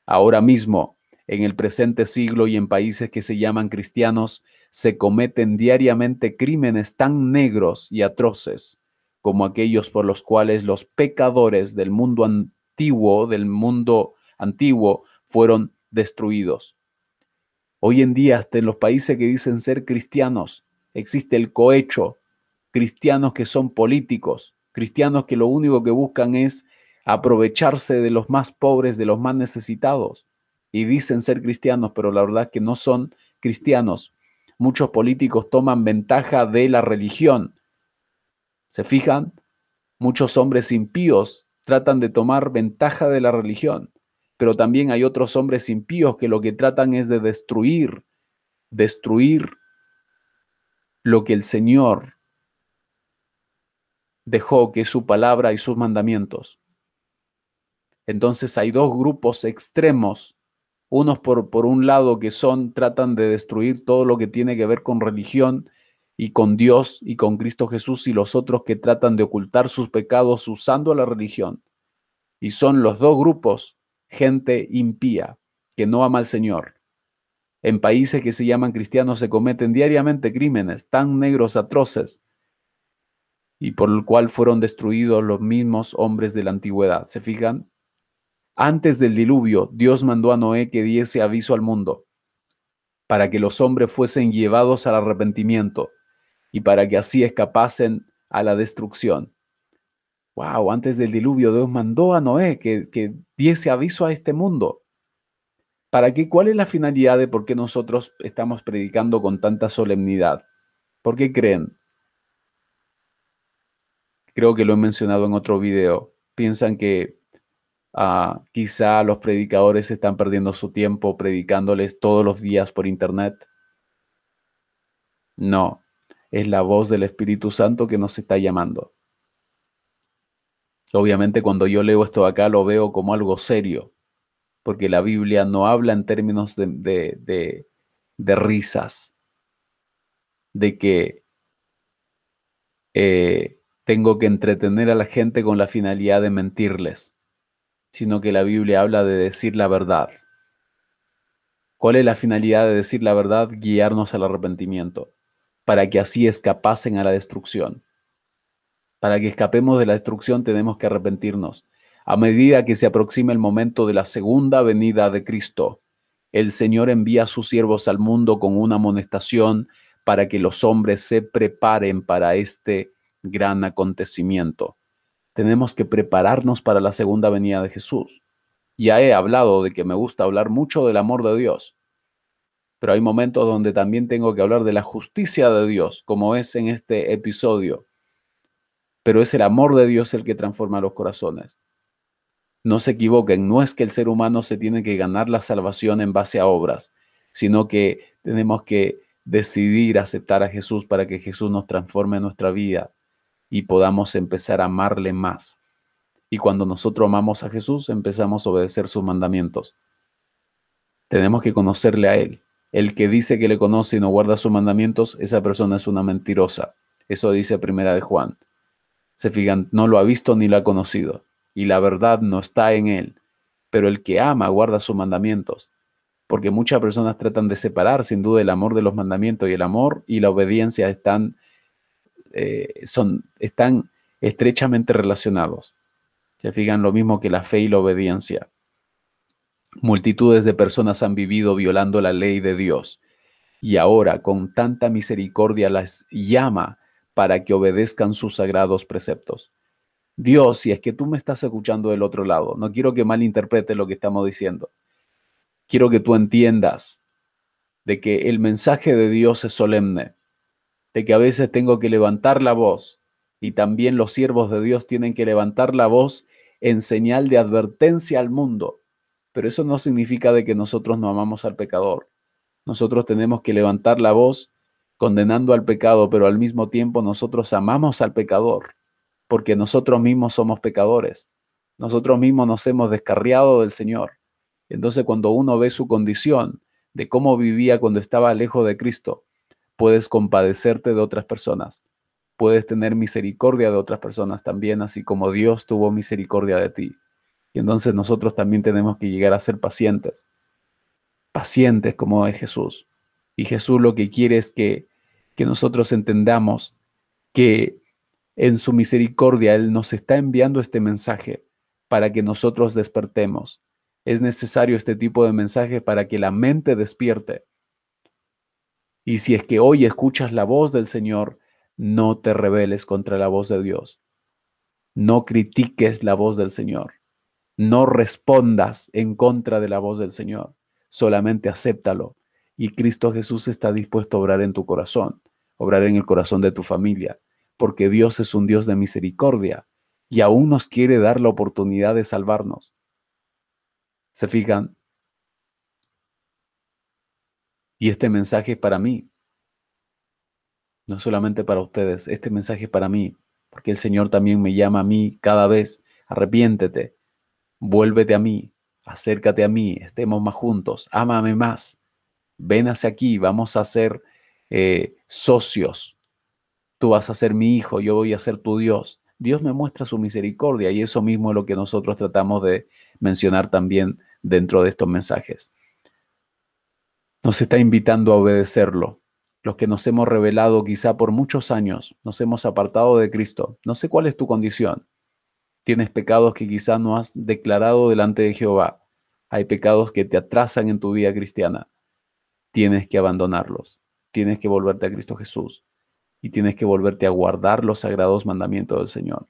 Ahora mismo, en el presente siglo y en países que se llaman cristianos, se cometen diariamente crímenes tan negros y atroces como aquellos por los cuales los pecadores del mundo antiguo, del mundo antiguo, fueron destruidos. Hoy en día, hasta en los países que dicen ser cristianos, existe el cohecho, cristianos que son políticos, cristianos que lo único que buscan es aprovecharse de los más pobres, de los más necesitados. Y dicen ser cristianos, pero la verdad es que no son cristianos. Muchos políticos toman ventaja de la religión. ¿Se fijan? Muchos hombres impíos tratan de tomar ventaja de la religión, pero también hay otros hombres impíos que lo que tratan es de destruir, destruir lo que el Señor dejó que su palabra y sus mandamientos. Entonces hay dos grupos extremos, unos por, por un lado que son, tratan de destruir todo lo que tiene que ver con religión y con Dios y con Cristo Jesús, y los otros que tratan de ocultar sus pecados usando la religión. Y son los dos grupos, gente impía, que no ama al Señor. En países que se llaman cristianos se cometen diariamente crímenes tan negros, atroces, y por el cual fueron destruidos los mismos hombres de la antigüedad. ¿Se fijan? Antes del diluvio, Dios mandó a Noé que diese aviso al mundo para que los hombres fuesen llevados al arrepentimiento y para que así escapasen a la destrucción. Wow, antes del diluvio Dios mandó a Noé que, que diese aviso a este mundo. ¿Para qué? ¿Cuál es la finalidad de por qué nosotros estamos predicando con tanta solemnidad? ¿Por qué creen? Creo que lo he mencionado en otro video, piensan que Ah, quizá los predicadores están perdiendo su tiempo predicándoles todos los días por internet. No, es la voz del Espíritu Santo que nos está llamando. Obviamente cuando yo leo esto acá lo veo como algo serio, porque la Biblia no habla en términos de, de, risas, de que eh, tengo que entretener a la gente con la finalidad de mentirles, sino que la Biblia habla de decir la verdad. ¿Cuál es la finalidad de decir la verdad? Guiarnos al arrepentimiento, para que así escapasen a la destrucción. Para que escapemos de la destrucción tenemos que arrepentirnos. A medida que se aproxima el momento de la segunda venida de Cristo, el Señor envía a sus siervos al mundo con una amonestación para que los hombres se preparen para este gran acontecimiento. Tenemos que prepararnos para la segunda venida de Jesús. Ya he hablado de que me gusta hablar mucho del amor de Dios, pero hay momentos donde también tengo que hablar de la justicia de Dios, como es en este episodio. Pero es el amor de Dios el que transforma los corazones. No se equivoquen, no es que el ser humano se tiene que ganar la salvación en base a obras, sino que tenemos que decidir aceptar a Jesús para que Jesús nos transforme nuestra vida y podamos empezar a amarle más. Y cuando nosotros amamos a Jesús, empezamos a obedecer sus mandamientos. Tenemos que conocerle a Él. El que dice que le conoce y no guarda sus mandamientos, esa persona es una mentirosa. Eso dice Primera de Juan. Se fijan, no lo ha visto ni lo ha conocido. Y la verdad no está en Él. Pero el que ama guarda sus mandamientos. Porque muchas personas tratan de separar sin duda el amor de los mandamientos y el amor y la obediencia están eh, son, están estrechamente relacionados. Se fijan lo mismo que la fe y la obediencia. Multitudes de personas han vivido violando la ley de Dios y ahora con tanta misericordia las llama para que obedezcan sus sagrados preceptos. Dios, si es que tú me estás escuchando del otro lado, no quiero que malinterprete lo que estamos diciendo. Quiero que tú entiendas de que el mensaje de Dios es solemne de que a veces tengo que levantar la voz y también los siervos de Dios tienen que levantar la voz en señal de advertencia al mundo. Pero eso no significa de que nosotros no amamos al pecador. Nosotros tenemos que levantar la voz condenando al pecado, pero al mismo tiempo nosotros amamos al pecador, porque nosotros mismos somos pecadores. Nosotros mismos nos hemos descarriado del Señor. Entonces cuando uno ve su condición de cómo vivía cuando estaba lejos de Cristo, puedes compadecerte de otras personas, puedes tener misericordia de otras personas también, así como Dios tuvo misericordia de ti. Y entonces nosotros también tenemos que llegar a ser pacientes, pacientes como es Jesús. Y Jesús lo que quiere es que, que nosotros entendamos que en su misericordia Él nos está enviando este mensaje para que nosotros despertemos. Es necesario este tipo de mensaje para que la mente despierte, y si es que hoy escuchas la voz del Señor, no te rebeles contra la voz de Dios. No critiques la voz del Señor. No respondas en contra de la voz del Señor. Solamente acéptalo. Y Cristo Jesús está dispuesto a obrar en tu corazón, obrar en el corazón de tu familia, porque Dios es un Dios de misericordia y aún nos quiere dar la oportunidad de salvarnos. ¿Se fijan? Y este mensaje es para mí. No solamente para ustedes, este mensaje es para mí, porque el Señor también me llama a mí cada vez. Arrepiéntete, vuélvete a mí, acércate a mí, estemos más juntos, ámame más. Ven hacia aquí, vamos a ser eh, socios. Tú vas a ser mi hijo, yo voy a ser tu Dios. Dios me muestra su misericordia y eso mismo es lo que nosotros tratamos de mencionar también dentro de estos mensajes nos está invitando a obedecerlo. Los que nos hemos revelado quizá por muchos años, nos hemos apartado de Cristo. No sé cuál es tu condición. Tienes pecados que quizá no has declarado delante de Jehová. Hay pecados que te atrasan en tu vida cristiana. Tienes que abandonarlos. Tienes que volverte a Cristo Jesús. Y tienes que volverte a guardar los sagrados mandamientos del Señor.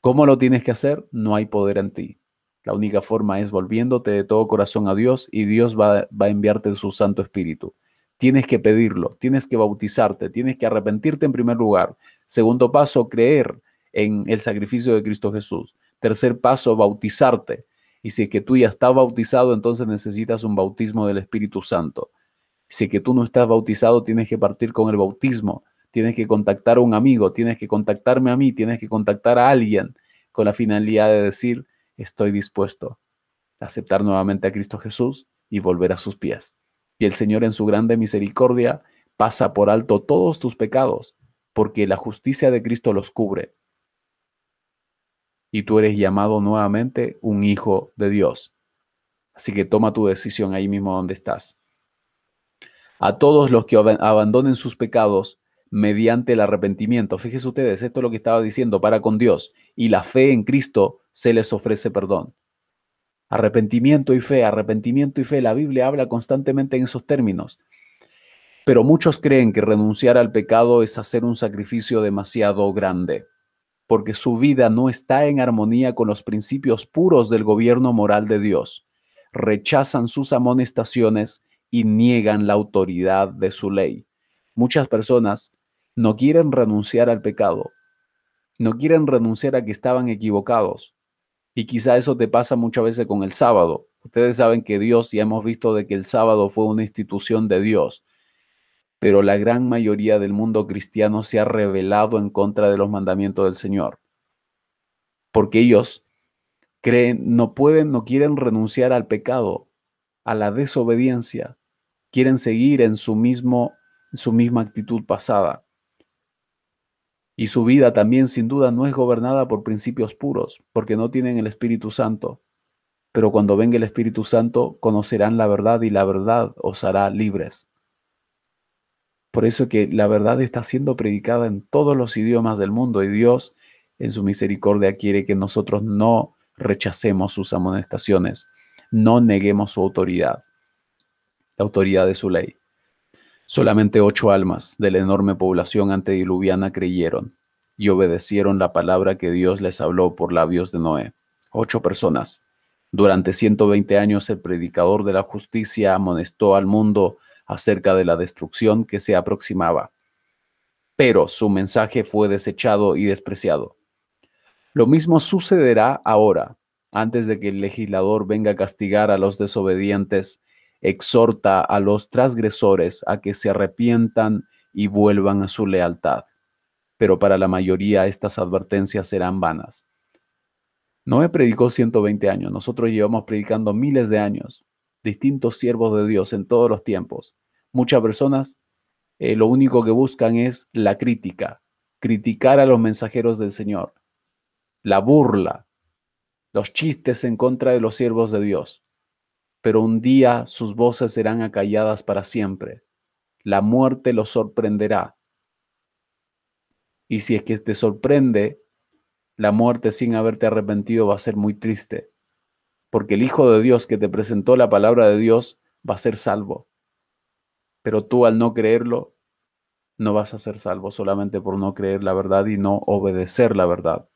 ¿Cómo lo tienes que hacer? No hay poder en ti. La única forma es volviéndote de todo corazón a Dios y Dios va, a enviarte su Santo Espíritu. Tienes que pedirlo, tienes que bautizarte, tienes que arrepentirte en primer lugar. Segundo paso, creer en el sacrificio de Cristo Jesús. Tercer paso, bautizarte. Y si es que tú ya estás bautizado, entonces necesitas un bautismo del Espíritu Santo. Si es que tú no estás bautizado, tienes que partir con el bautismo. Tienes que contactar a un amigo, tienes que contactarme a mí, tienes que contactar a alguien con la finalidad de decir, estoy dispuesto a aceptar nuevamente a Cristo Jesús y volver a sus pies. Y el Señor en su grande misericordia pasa por alto todos tus pecados, porque la justicia de Cristo los cubre y tú eres llamado nuevamente un hijo de Dios. Así que toma tu decisión ahí mismo donde estás. A todos los que abandonen sus pecados mediante el arrepentimiento, fíjense ustedes, esto es lo que estaba diciendo, para con Dios y la fe en Cristo se les ofrece perdón. Arrepentimiento y fe, arrepentimiento y fe, la Biblia habla constantemente en esos términos. Pero muchos creen que renunciar al pecado es hacer un sacrificio demasiado grande porque su vida no está en armonía con los principios puros del gobierno moral de Dios. Rechazan sus amonestaciones y niegan la autoridad de su ley. Muchas personas no quieren renunciar al pecado, no quieren renunciar a que estaban equivocados. Y quizá eso te pasa muchas veces con el sábado. Ustedes saben que Dios, ya hemos visto de que el sábado fue una institución de Dios pero la gran mayoría del mundo cristiano se ha rebelado en contra de los mandamientos del Señor. Porque ellos creen, no pueden, no quieren renunciar al pecado, a la desobediencia, quieren seguir en su mismo su misma actitud pasada. Y su vida también sin duda no es gobernada por principios puros, porque no tienen el Espíritu Santo. Pero cuando venga el Espíritu Santo, conocerán la verdad y la verdad os hará libres. Por eso que la verdad está siendo predicada en todos los idiomas del mundo y Dios en su misericordia quiere que nosotros no rechacemos sus amonestaciones, no neguemos su autoridad, la autoridad de su ley. Solamente ocho almas de la enorme población antediluviana creyeron y obedecieron la palabra que Dios les habló por labios de Noé. Ocho personas. Durante 120 años el predicador de la justicia amonestó al mundo acerca de la destrucción que se aproximaba. Pero su mensaje fue desechado y despreciado. Lo mismo sucederá ahora, antes de que el legislador venga a castigar a los desobedientes, exhorta a los transgresores a que se arrepientan y vuelvan a su lealtad. Pero para la mayoría estas advertencias serán vanas. Noé predicó 120 años, nosotros llevamos predicando miles de años distintos siervos de Dios en todos los tiempos. Muchas personas eh, lo único que buscan es la crítica, criticar a los mensajeros del Señor, la burla, los chistes en contra de los siervos de Dios. Pero un día sus voces serán acalladas para siempre. La muerte los sorprenderá. Y si es que te sorprende, la muerte sin haberte arrepentido va a ser muy triste porque el Hijo de Dios que te presentó la palabra de Dios va a ser salvo. Pero tú al no creerlo, no vas a ser salvo solamente por no creer la verdad y no obedecer la verdad.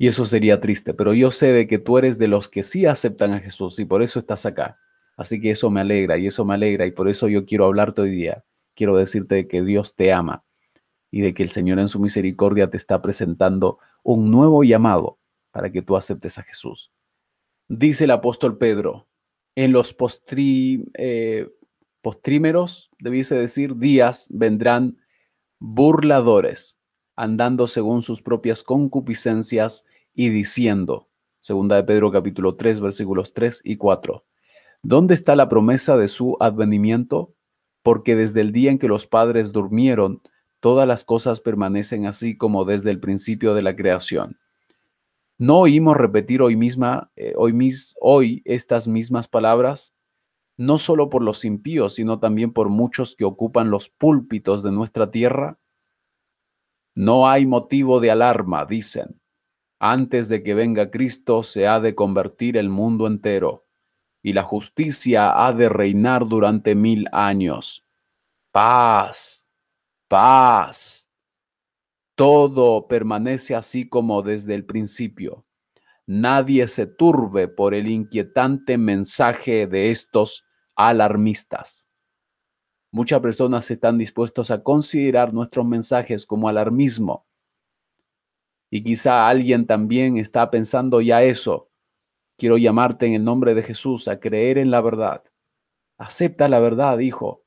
Y eso sería triste, pero yo sé de que tú eres de los que sí aceptan a Jesús y por eso estás acá. Así que eso me alegra y eso me alegra y por eso yo quiero hablarte hoy día. Quiero decirte que Dios te ama y de que el Señor en su misericordia te está presentando un nuevo llamado para que tú aceptes a Jesús. Dice el apóstol Pedro, en los eh, postrímeros, debiese decir, días vendrán burladores, andando según sus propias concupiscencias y diciendo, segunda de Pedro capítulo 3, versículos 3 y 4, ¿dónde está la promesa de su advenimiento? Porque desde el día en que los padres durmieron, todas las cosas permanecen así como desde el principio de la creación. ¿No oímos repetir hoy misma, eh, hoy, mis, hoy estas mismas palabras? No solo por los impíos, sino también por muchos que ocupan los púlpitos de nuestra tierra. No hay motivo de alarma, dicen. Antes de que venga Cristo se ha de convertir el mundo entero, y la justicia ha de reinar durante mil años. Paz, paz todo permanece así como desde el principio. Nadie se turbe por el inquietante mensaje de estos alarmistas. Muchas personas están dispuestos a considerar nuestros mensajes como alarmismo. Y quizá alguien también está pensando ya eso, quiero llamarte en el nombre de Jesús a creer en la verdad. Acepta la verdad, hijo.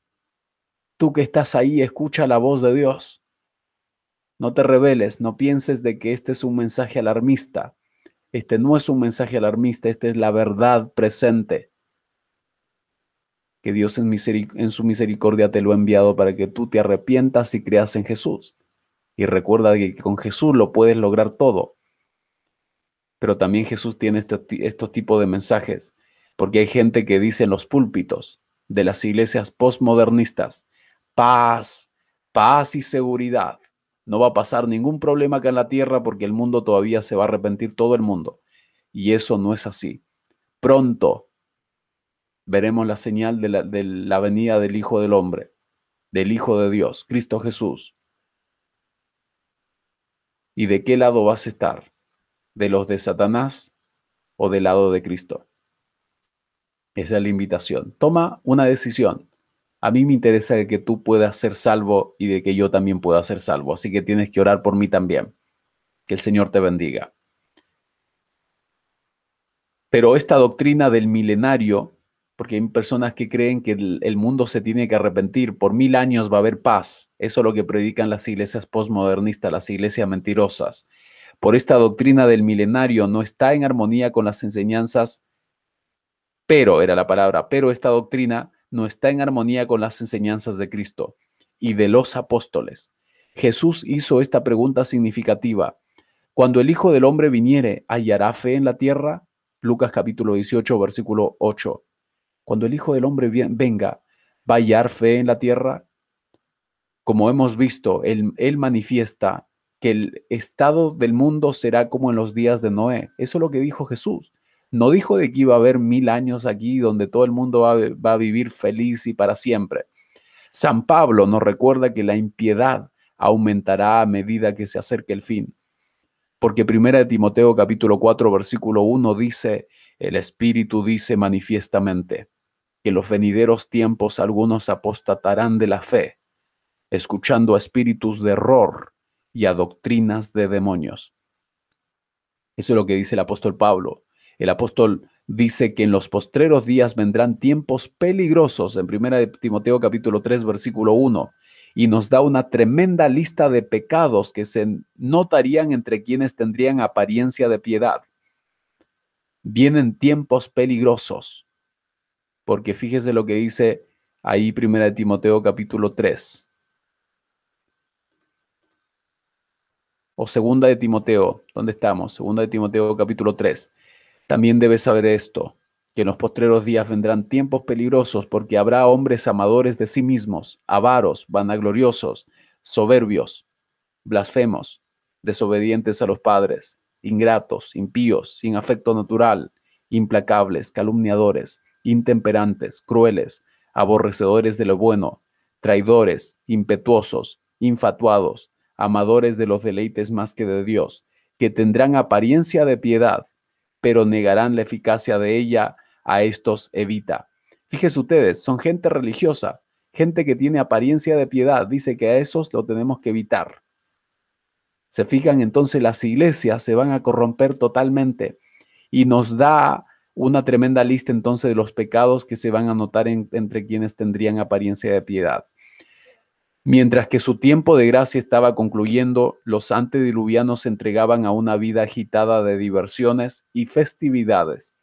Tú que estás ahí, escucha la voz de Dios. No te rebeles, no pienses de que este es un mensaje alarmista. Este no es un mensaje alarmista, esta es la verdad presente. Que Dios en, su misericordia te lo ha enviado para que tú te arrepientas y creas en Jesús. Y recuerda que con Jesús lo puedes lograr todo. Pero también Jesús tiene este estos tipos de mensajes, porque hay gente que dice en los púlpitos de las iglesias postmodernistas, paz, paz y seguridad. No va a pasar ningún problema acá en la tierra porque el mundo todavía se va a arrepentir todo el mundo. Y eso no es así. Pronto veremos la señal de la, de la venida del Hijo del Hombre, del Hijo de Dios, Cristo Jesús. ¿Y de qué lado vas a estar? ¿De los de Satanás o del lado de Cristo? Esa es la invitación. Toma una decisión a mí me interesa que tú puedas ser salvo y de que yo también pueda ser salvo. Así que tienes que orar por mí también. Que el Señor te bendiga. Pero esta doctrina del milenario, porque hay personas que creen que el, mundo se tiene que arrepentir, por mil años va a haber paz. Eso es lo que predican las iglesias postmodernistas, las iglesias mentirosas. Por esta doctrina del milenario no está en armonía con las enseñanzas, pero era la palabra, pero esta doctrina no está en armonía con las enseñanzas de Cristo y de los apóstoles. Jesús hizo esta pregunta significativa. Cuando el Hijo del Hombre viniere, ¿hallará fe en la tierra? Lucas capítulo 18, versículo 8. Cuando el Hijo del Hombre venga, ¿va a hallar fe en la tierra? Como hemos visto, él, manifiesta que el estado del mundo será como en los días de Noé. Eso es lo que dijo Jesús. No dijo de que iba a haber mil años aquí donde todo el mundo va, a vivir feliz y para siempre. San Pablo nos recuerda que la impiedad aumentará a medida que se acerque el fin. Porque primera de Timoteo capítulo 4 versículo 1 dice, el Espíritu dice manifiestamente que en los venideros tiempos algunos apostatarán de la fe, escuchando a espíritus de error y a doctrinas de demonios. Eso es lo que dice el apóstol Pablo. El apóstol dice que en los postreros días vendrán tiempos peligrosos en 1 Timoteo capítulo 3 versículo 1 y nos da una tremenda lista de pecados que se notarían entre quienes tendrían apariencia de piedad. Vienen tiempos peligrosos, porque fíjese lo que dice ahí 1 Timoteo capítulo 3. O segunda de Timoteo, ¿dónde estamos? Segunda de Timoteo capítulo 3. También debes saber esto, que en los postreros días vendrán tiempos peligrosos porque habrá hombres amadores de sí mismos, avaros, vanagloriosos, soberbios, blasfemos, desobedientes a los padres, ingratos, impíos, sin afecto natural, implacables, calumniadores, intemperantes, crueles, aborrecedores de lo bueno, traidores, impetuosos, infatuados, amadores de los deleites más que de Dios, que tendrán apariencia de piedad, pero negarán la eficacia de ella, a estos evita. Fíjense ustedes, son gente religiosa, gente que tiene apariencia de piedad, dice que a esos lo tenemos que evitar. Se fijan entonces las iglesias se van a corromper totalmente y nos da una tremenda lista entonces de los pecados que se van a notar entre quienes tendrían apariencia de piedad. Mientras que su tiempo de gracia estaba concluyendo, los antediluvianos se entregaban a una vida agitada de diversiones y festividades.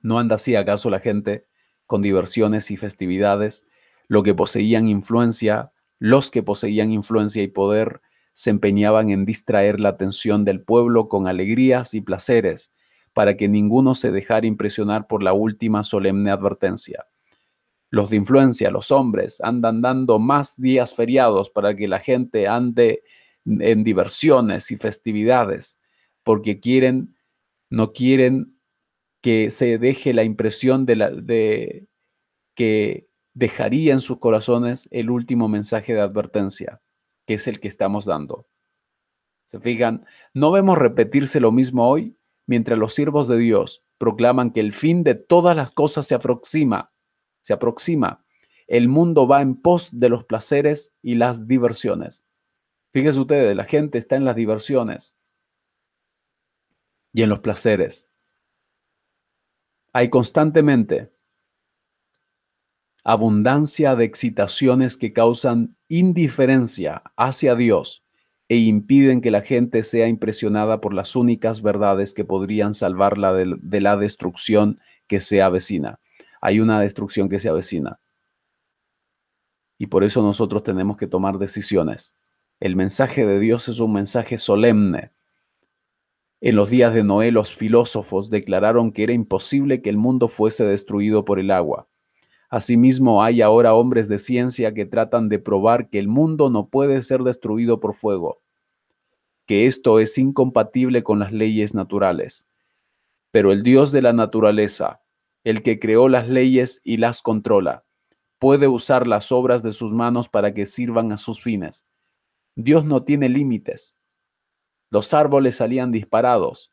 ¿No anda así acaso la gente con diversiones y festividades? Lo que poseían influencia, los que poseían influencia y poder, se empeñaban en distraer la atención del pueblo con alegrías y placeres, para que ninguno se dejara impresionar por la última solemne advertencia. Los de influencia, los hombres, andan dando más días feriados para que la gente ande en diversiones y festividades, porque quieren, no quieren que se deje la impresión de, la, de que dejaría en sus corazones el último mensaje de advertencia, que es el que estamos dando. ¿Se fijan? No vemos repetirse lo mismo hoy mientras los siervos de Dios proclaman que el fin de todas las cosas se aproxima se aproxima. El mundo va en pos de los placeres y las diversiones. Fíjense ustedes, la gente está en las diversiones y en los placeres. Hay constantemente abundancia de excitaciones que causan indiferencia hacia Dios e impiden que la gente sea impresionada por las únicas verdades que podrían salvarla de, de la destrucción que se avecina. Hay una destrucción que se avecina. Y por eso nosotros tenemos que tomar decisiones. El mensaje de Dios es un mensaje solemne. En los días de Noé los filósofos declararon que era imposible que el mundo fuese destruido por el agua. Asimismo, hay ahora hombres de ciencia que tratan de probar que el mundo no puede ser destruido por fuego, que esto es incompatible con las leyes naturales. Pero el Dios de la naturaleza, el que creó las leyes y las controla, puede usar las obras de sus manos para que sirvan a sus fines. Dios no tiene límites. Los árboles salían disparados.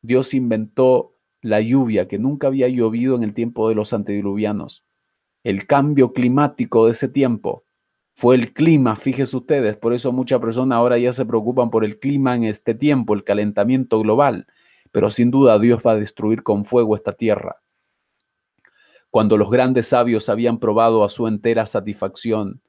Dios inventó la lluvia que nunca había llovido en el tiempo de los antediluvianos el cambio climático de ese tiempo. Fue el clima, fíjense ustedes, por eso muchas personas ahora ya se preocupan por el clima en este tiempo, el calentamiento global, pero sin duda Dios va a destruir con fuego esta tierra. Cuando los grandes sabios habían probado a su entera satisfacción,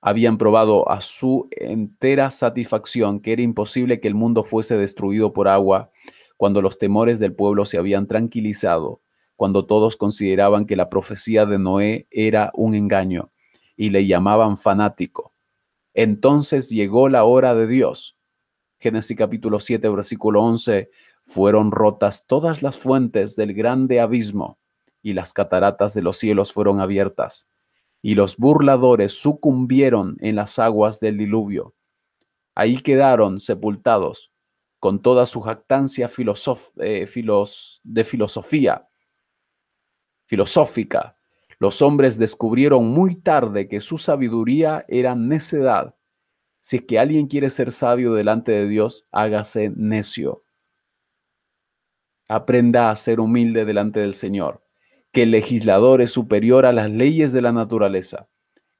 habían probado a su entera satisfacción que era imposible que el mundo fuese destruido por agua, cuando los temores del pueblo se habían tranquilizado, cuando todos consideraban que la profecía de Noé era un engaño y le llamaban fanático. Entonces llegó la hora de Dios. Génesis capítulo 7, versículo 11, fueron rotas todas las fuentes del grande abismo y las cataratas de los cielos fueron abiertas, y los burladores sucumbieron en las aguas del diluvio. Ahí quedaron sepultados con toda su jactancia eh, de filosofía filosófica, los hombres descubrieron muy tarde que su sabiduría era necedad. Si es que alguien quiere ser sabio delante de Dios, hágase necio. Aprenda a ser humilde delante del Señor, que el legislador es superior a las leyes de la naturaleza.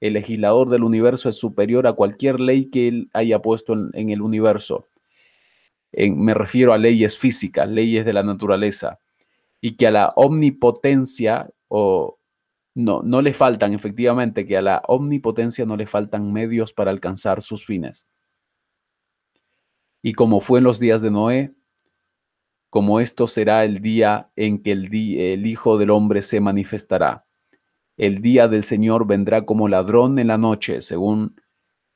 El legislador del universo es superior a cualquier ley que él haya puesto en, el universo. me refiero a leyes físicas, leyes de la naturaleza y que a la omnipotencia o no, no le faltan efectivamente, que a la omnipotencia no le faltan medios para alcanzar sus fines. Y como fue en los días de Noé, como esto será el día en que el, el Hijo del Hombre se manifestará. El día del Señor vendrá como ladrón en la noche, según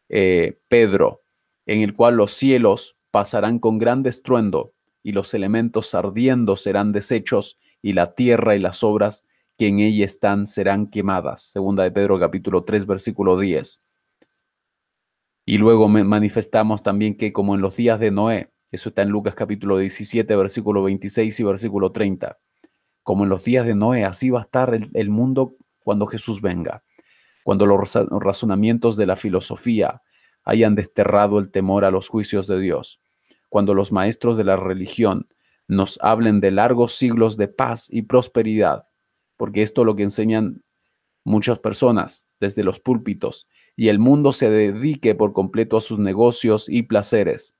eh, Pedro, en el cual los cielos pasarán con gran estruendo y los elementos ardiendo serán deshechos, y la tierra y las obras que en ella están serán quemadas. Segunda de Pedro capítulo 3 versículo 10. Y luego manifestamos también que como en los días de Noé, eso está en Lucas capítulo 17 versículo 26 y versículo 30, como en los días de Noé, así va a estar el, el mundo cuando Jesús venga, cuando los razonamientos de la filosofía hayan desterrado el temor a los juicios de Dios cuando los maestros de la religión nos hablen de largos siglos de paz y prosperidad, porque esto es lo que enseñan muchas personas desde los púlpitos, y el mundo se dedique por completo a sus negocios y placeres,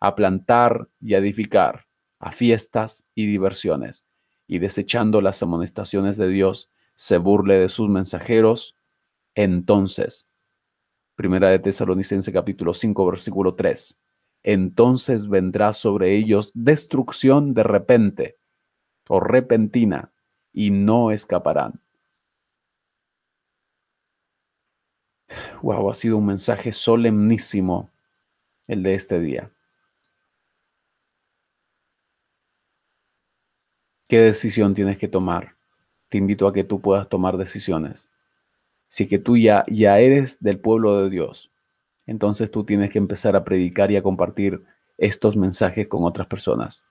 a plantar y edificar, a fiestas y diversiones, y desechando las amonestaciones de Dios, se burle de sus mensajeros, entonces, Primera de Tesalonicense capítulo 5 versículo 3, entonces vendrá sobre ellos destrucción de repente o repentina y no escaparán. Wow, ha sido un mensaje solemnísimo el de este día. ¿Qué decisión tienes que tomar? Te invito a que tú puedas tomar decisiones. Si que tú ya, ya eres del pueblo de Dios, entonces tú tienes que empezar a predicar y a compartir estos mensajes con otras personas.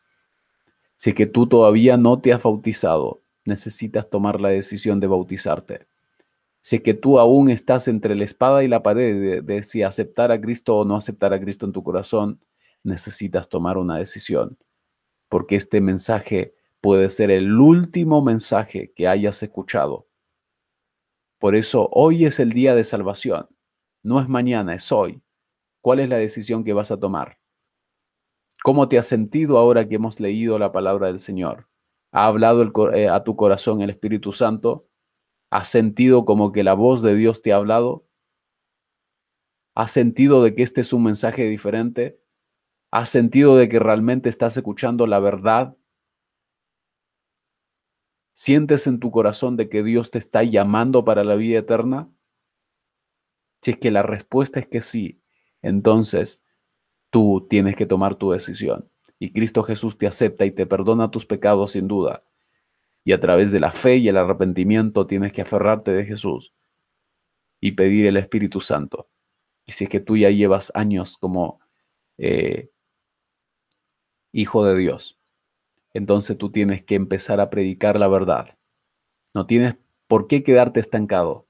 Si que tú todavía no te has bautizado, necesitas tomar la decisión de bautizarte. Si que tú aún estás entre la espada y la pared de, de si aceptar a Cristo o no aceptar a Cristo en tu corazón, necesitas tomar una decisión. Porque este mensaje puede ser el último mensaje que hayas escuchado. Por eso hoy es el día de salvación. No es mañana, es hoy. ¿Cuál es la decisión que vas a tomar? ¿Cómo te has sentido ahora que hemos leído la palabra del Señor? ha hablado eh, a tu corazón el Espíritu Santo, has sentido como que la voz de Dios te ha hablado, has sentido de que este es un mensaje diferente, has sentido de que realmente estás escuchando la verdad, sientes en tu corazón de que Dios te está llamando para la vida eterna. Si es que la respuesta es que sí, entonces tú tienes que tomar tu decisión y Cristo Jesús te acepta y te perdona tus pecados sin duda. Y a través de la fe y el arrepentimiento tienes que aferrarte de Jesús y pedir el Espíritu Santo. Y si es que tú ya llevas años como eh, hijo de Dios, entonces tú tienes que empezar a predicar la verdad. No tienes por qué quedarte estancado.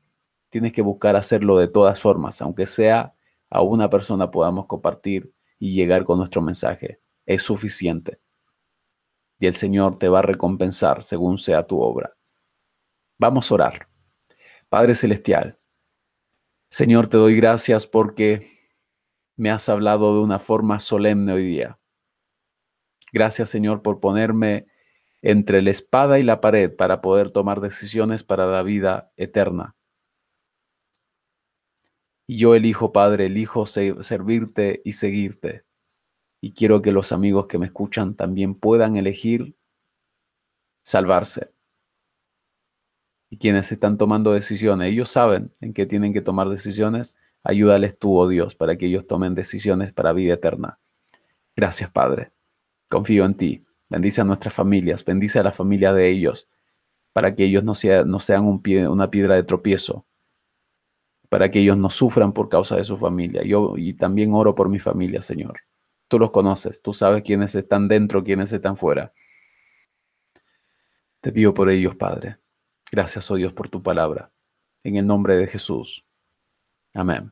Tienes que buscar hacerlo de todas formas, aunque sea a una persona podamos compartir y llegar con nuestro mensaje es suficiente. Y el Señor te va a recompensar según sea tu obra. Vamos a orar. Padre Celestial, Señor, te doy gracias porque me has hablado de una forma solemne hoy día. Gracias, Señor, por ponerme entre la espada y la pared para poder tomar decisiones para la vida eterna. Y yo elijo, Padre, elijo servirte y seguirte y quiero que los amigos que me escuchan también puedan elegir salvarse. Y quienes están tomando decisiones, ellos saben en qué tienen que tomar decisiones, ayúdales tú, oh Dios, para que ellos tomen decisiones para vida eterna. Gracias, Padre. Confío en ti. Bendice a nuestras familias, bendice a la familia de ellos, para que ellos no, no sean una piedra de tropiezo, para que ellos no sufran por causa de su familia. Yo y también oro por mi familia, Señor. Tú los conoces, tú sabes quiénes están dentro, quiénes están fuera. Te pido por ellos, Padre. Gracias, oh Dios, por tu palabra. En el nombre de Jesús. Amén.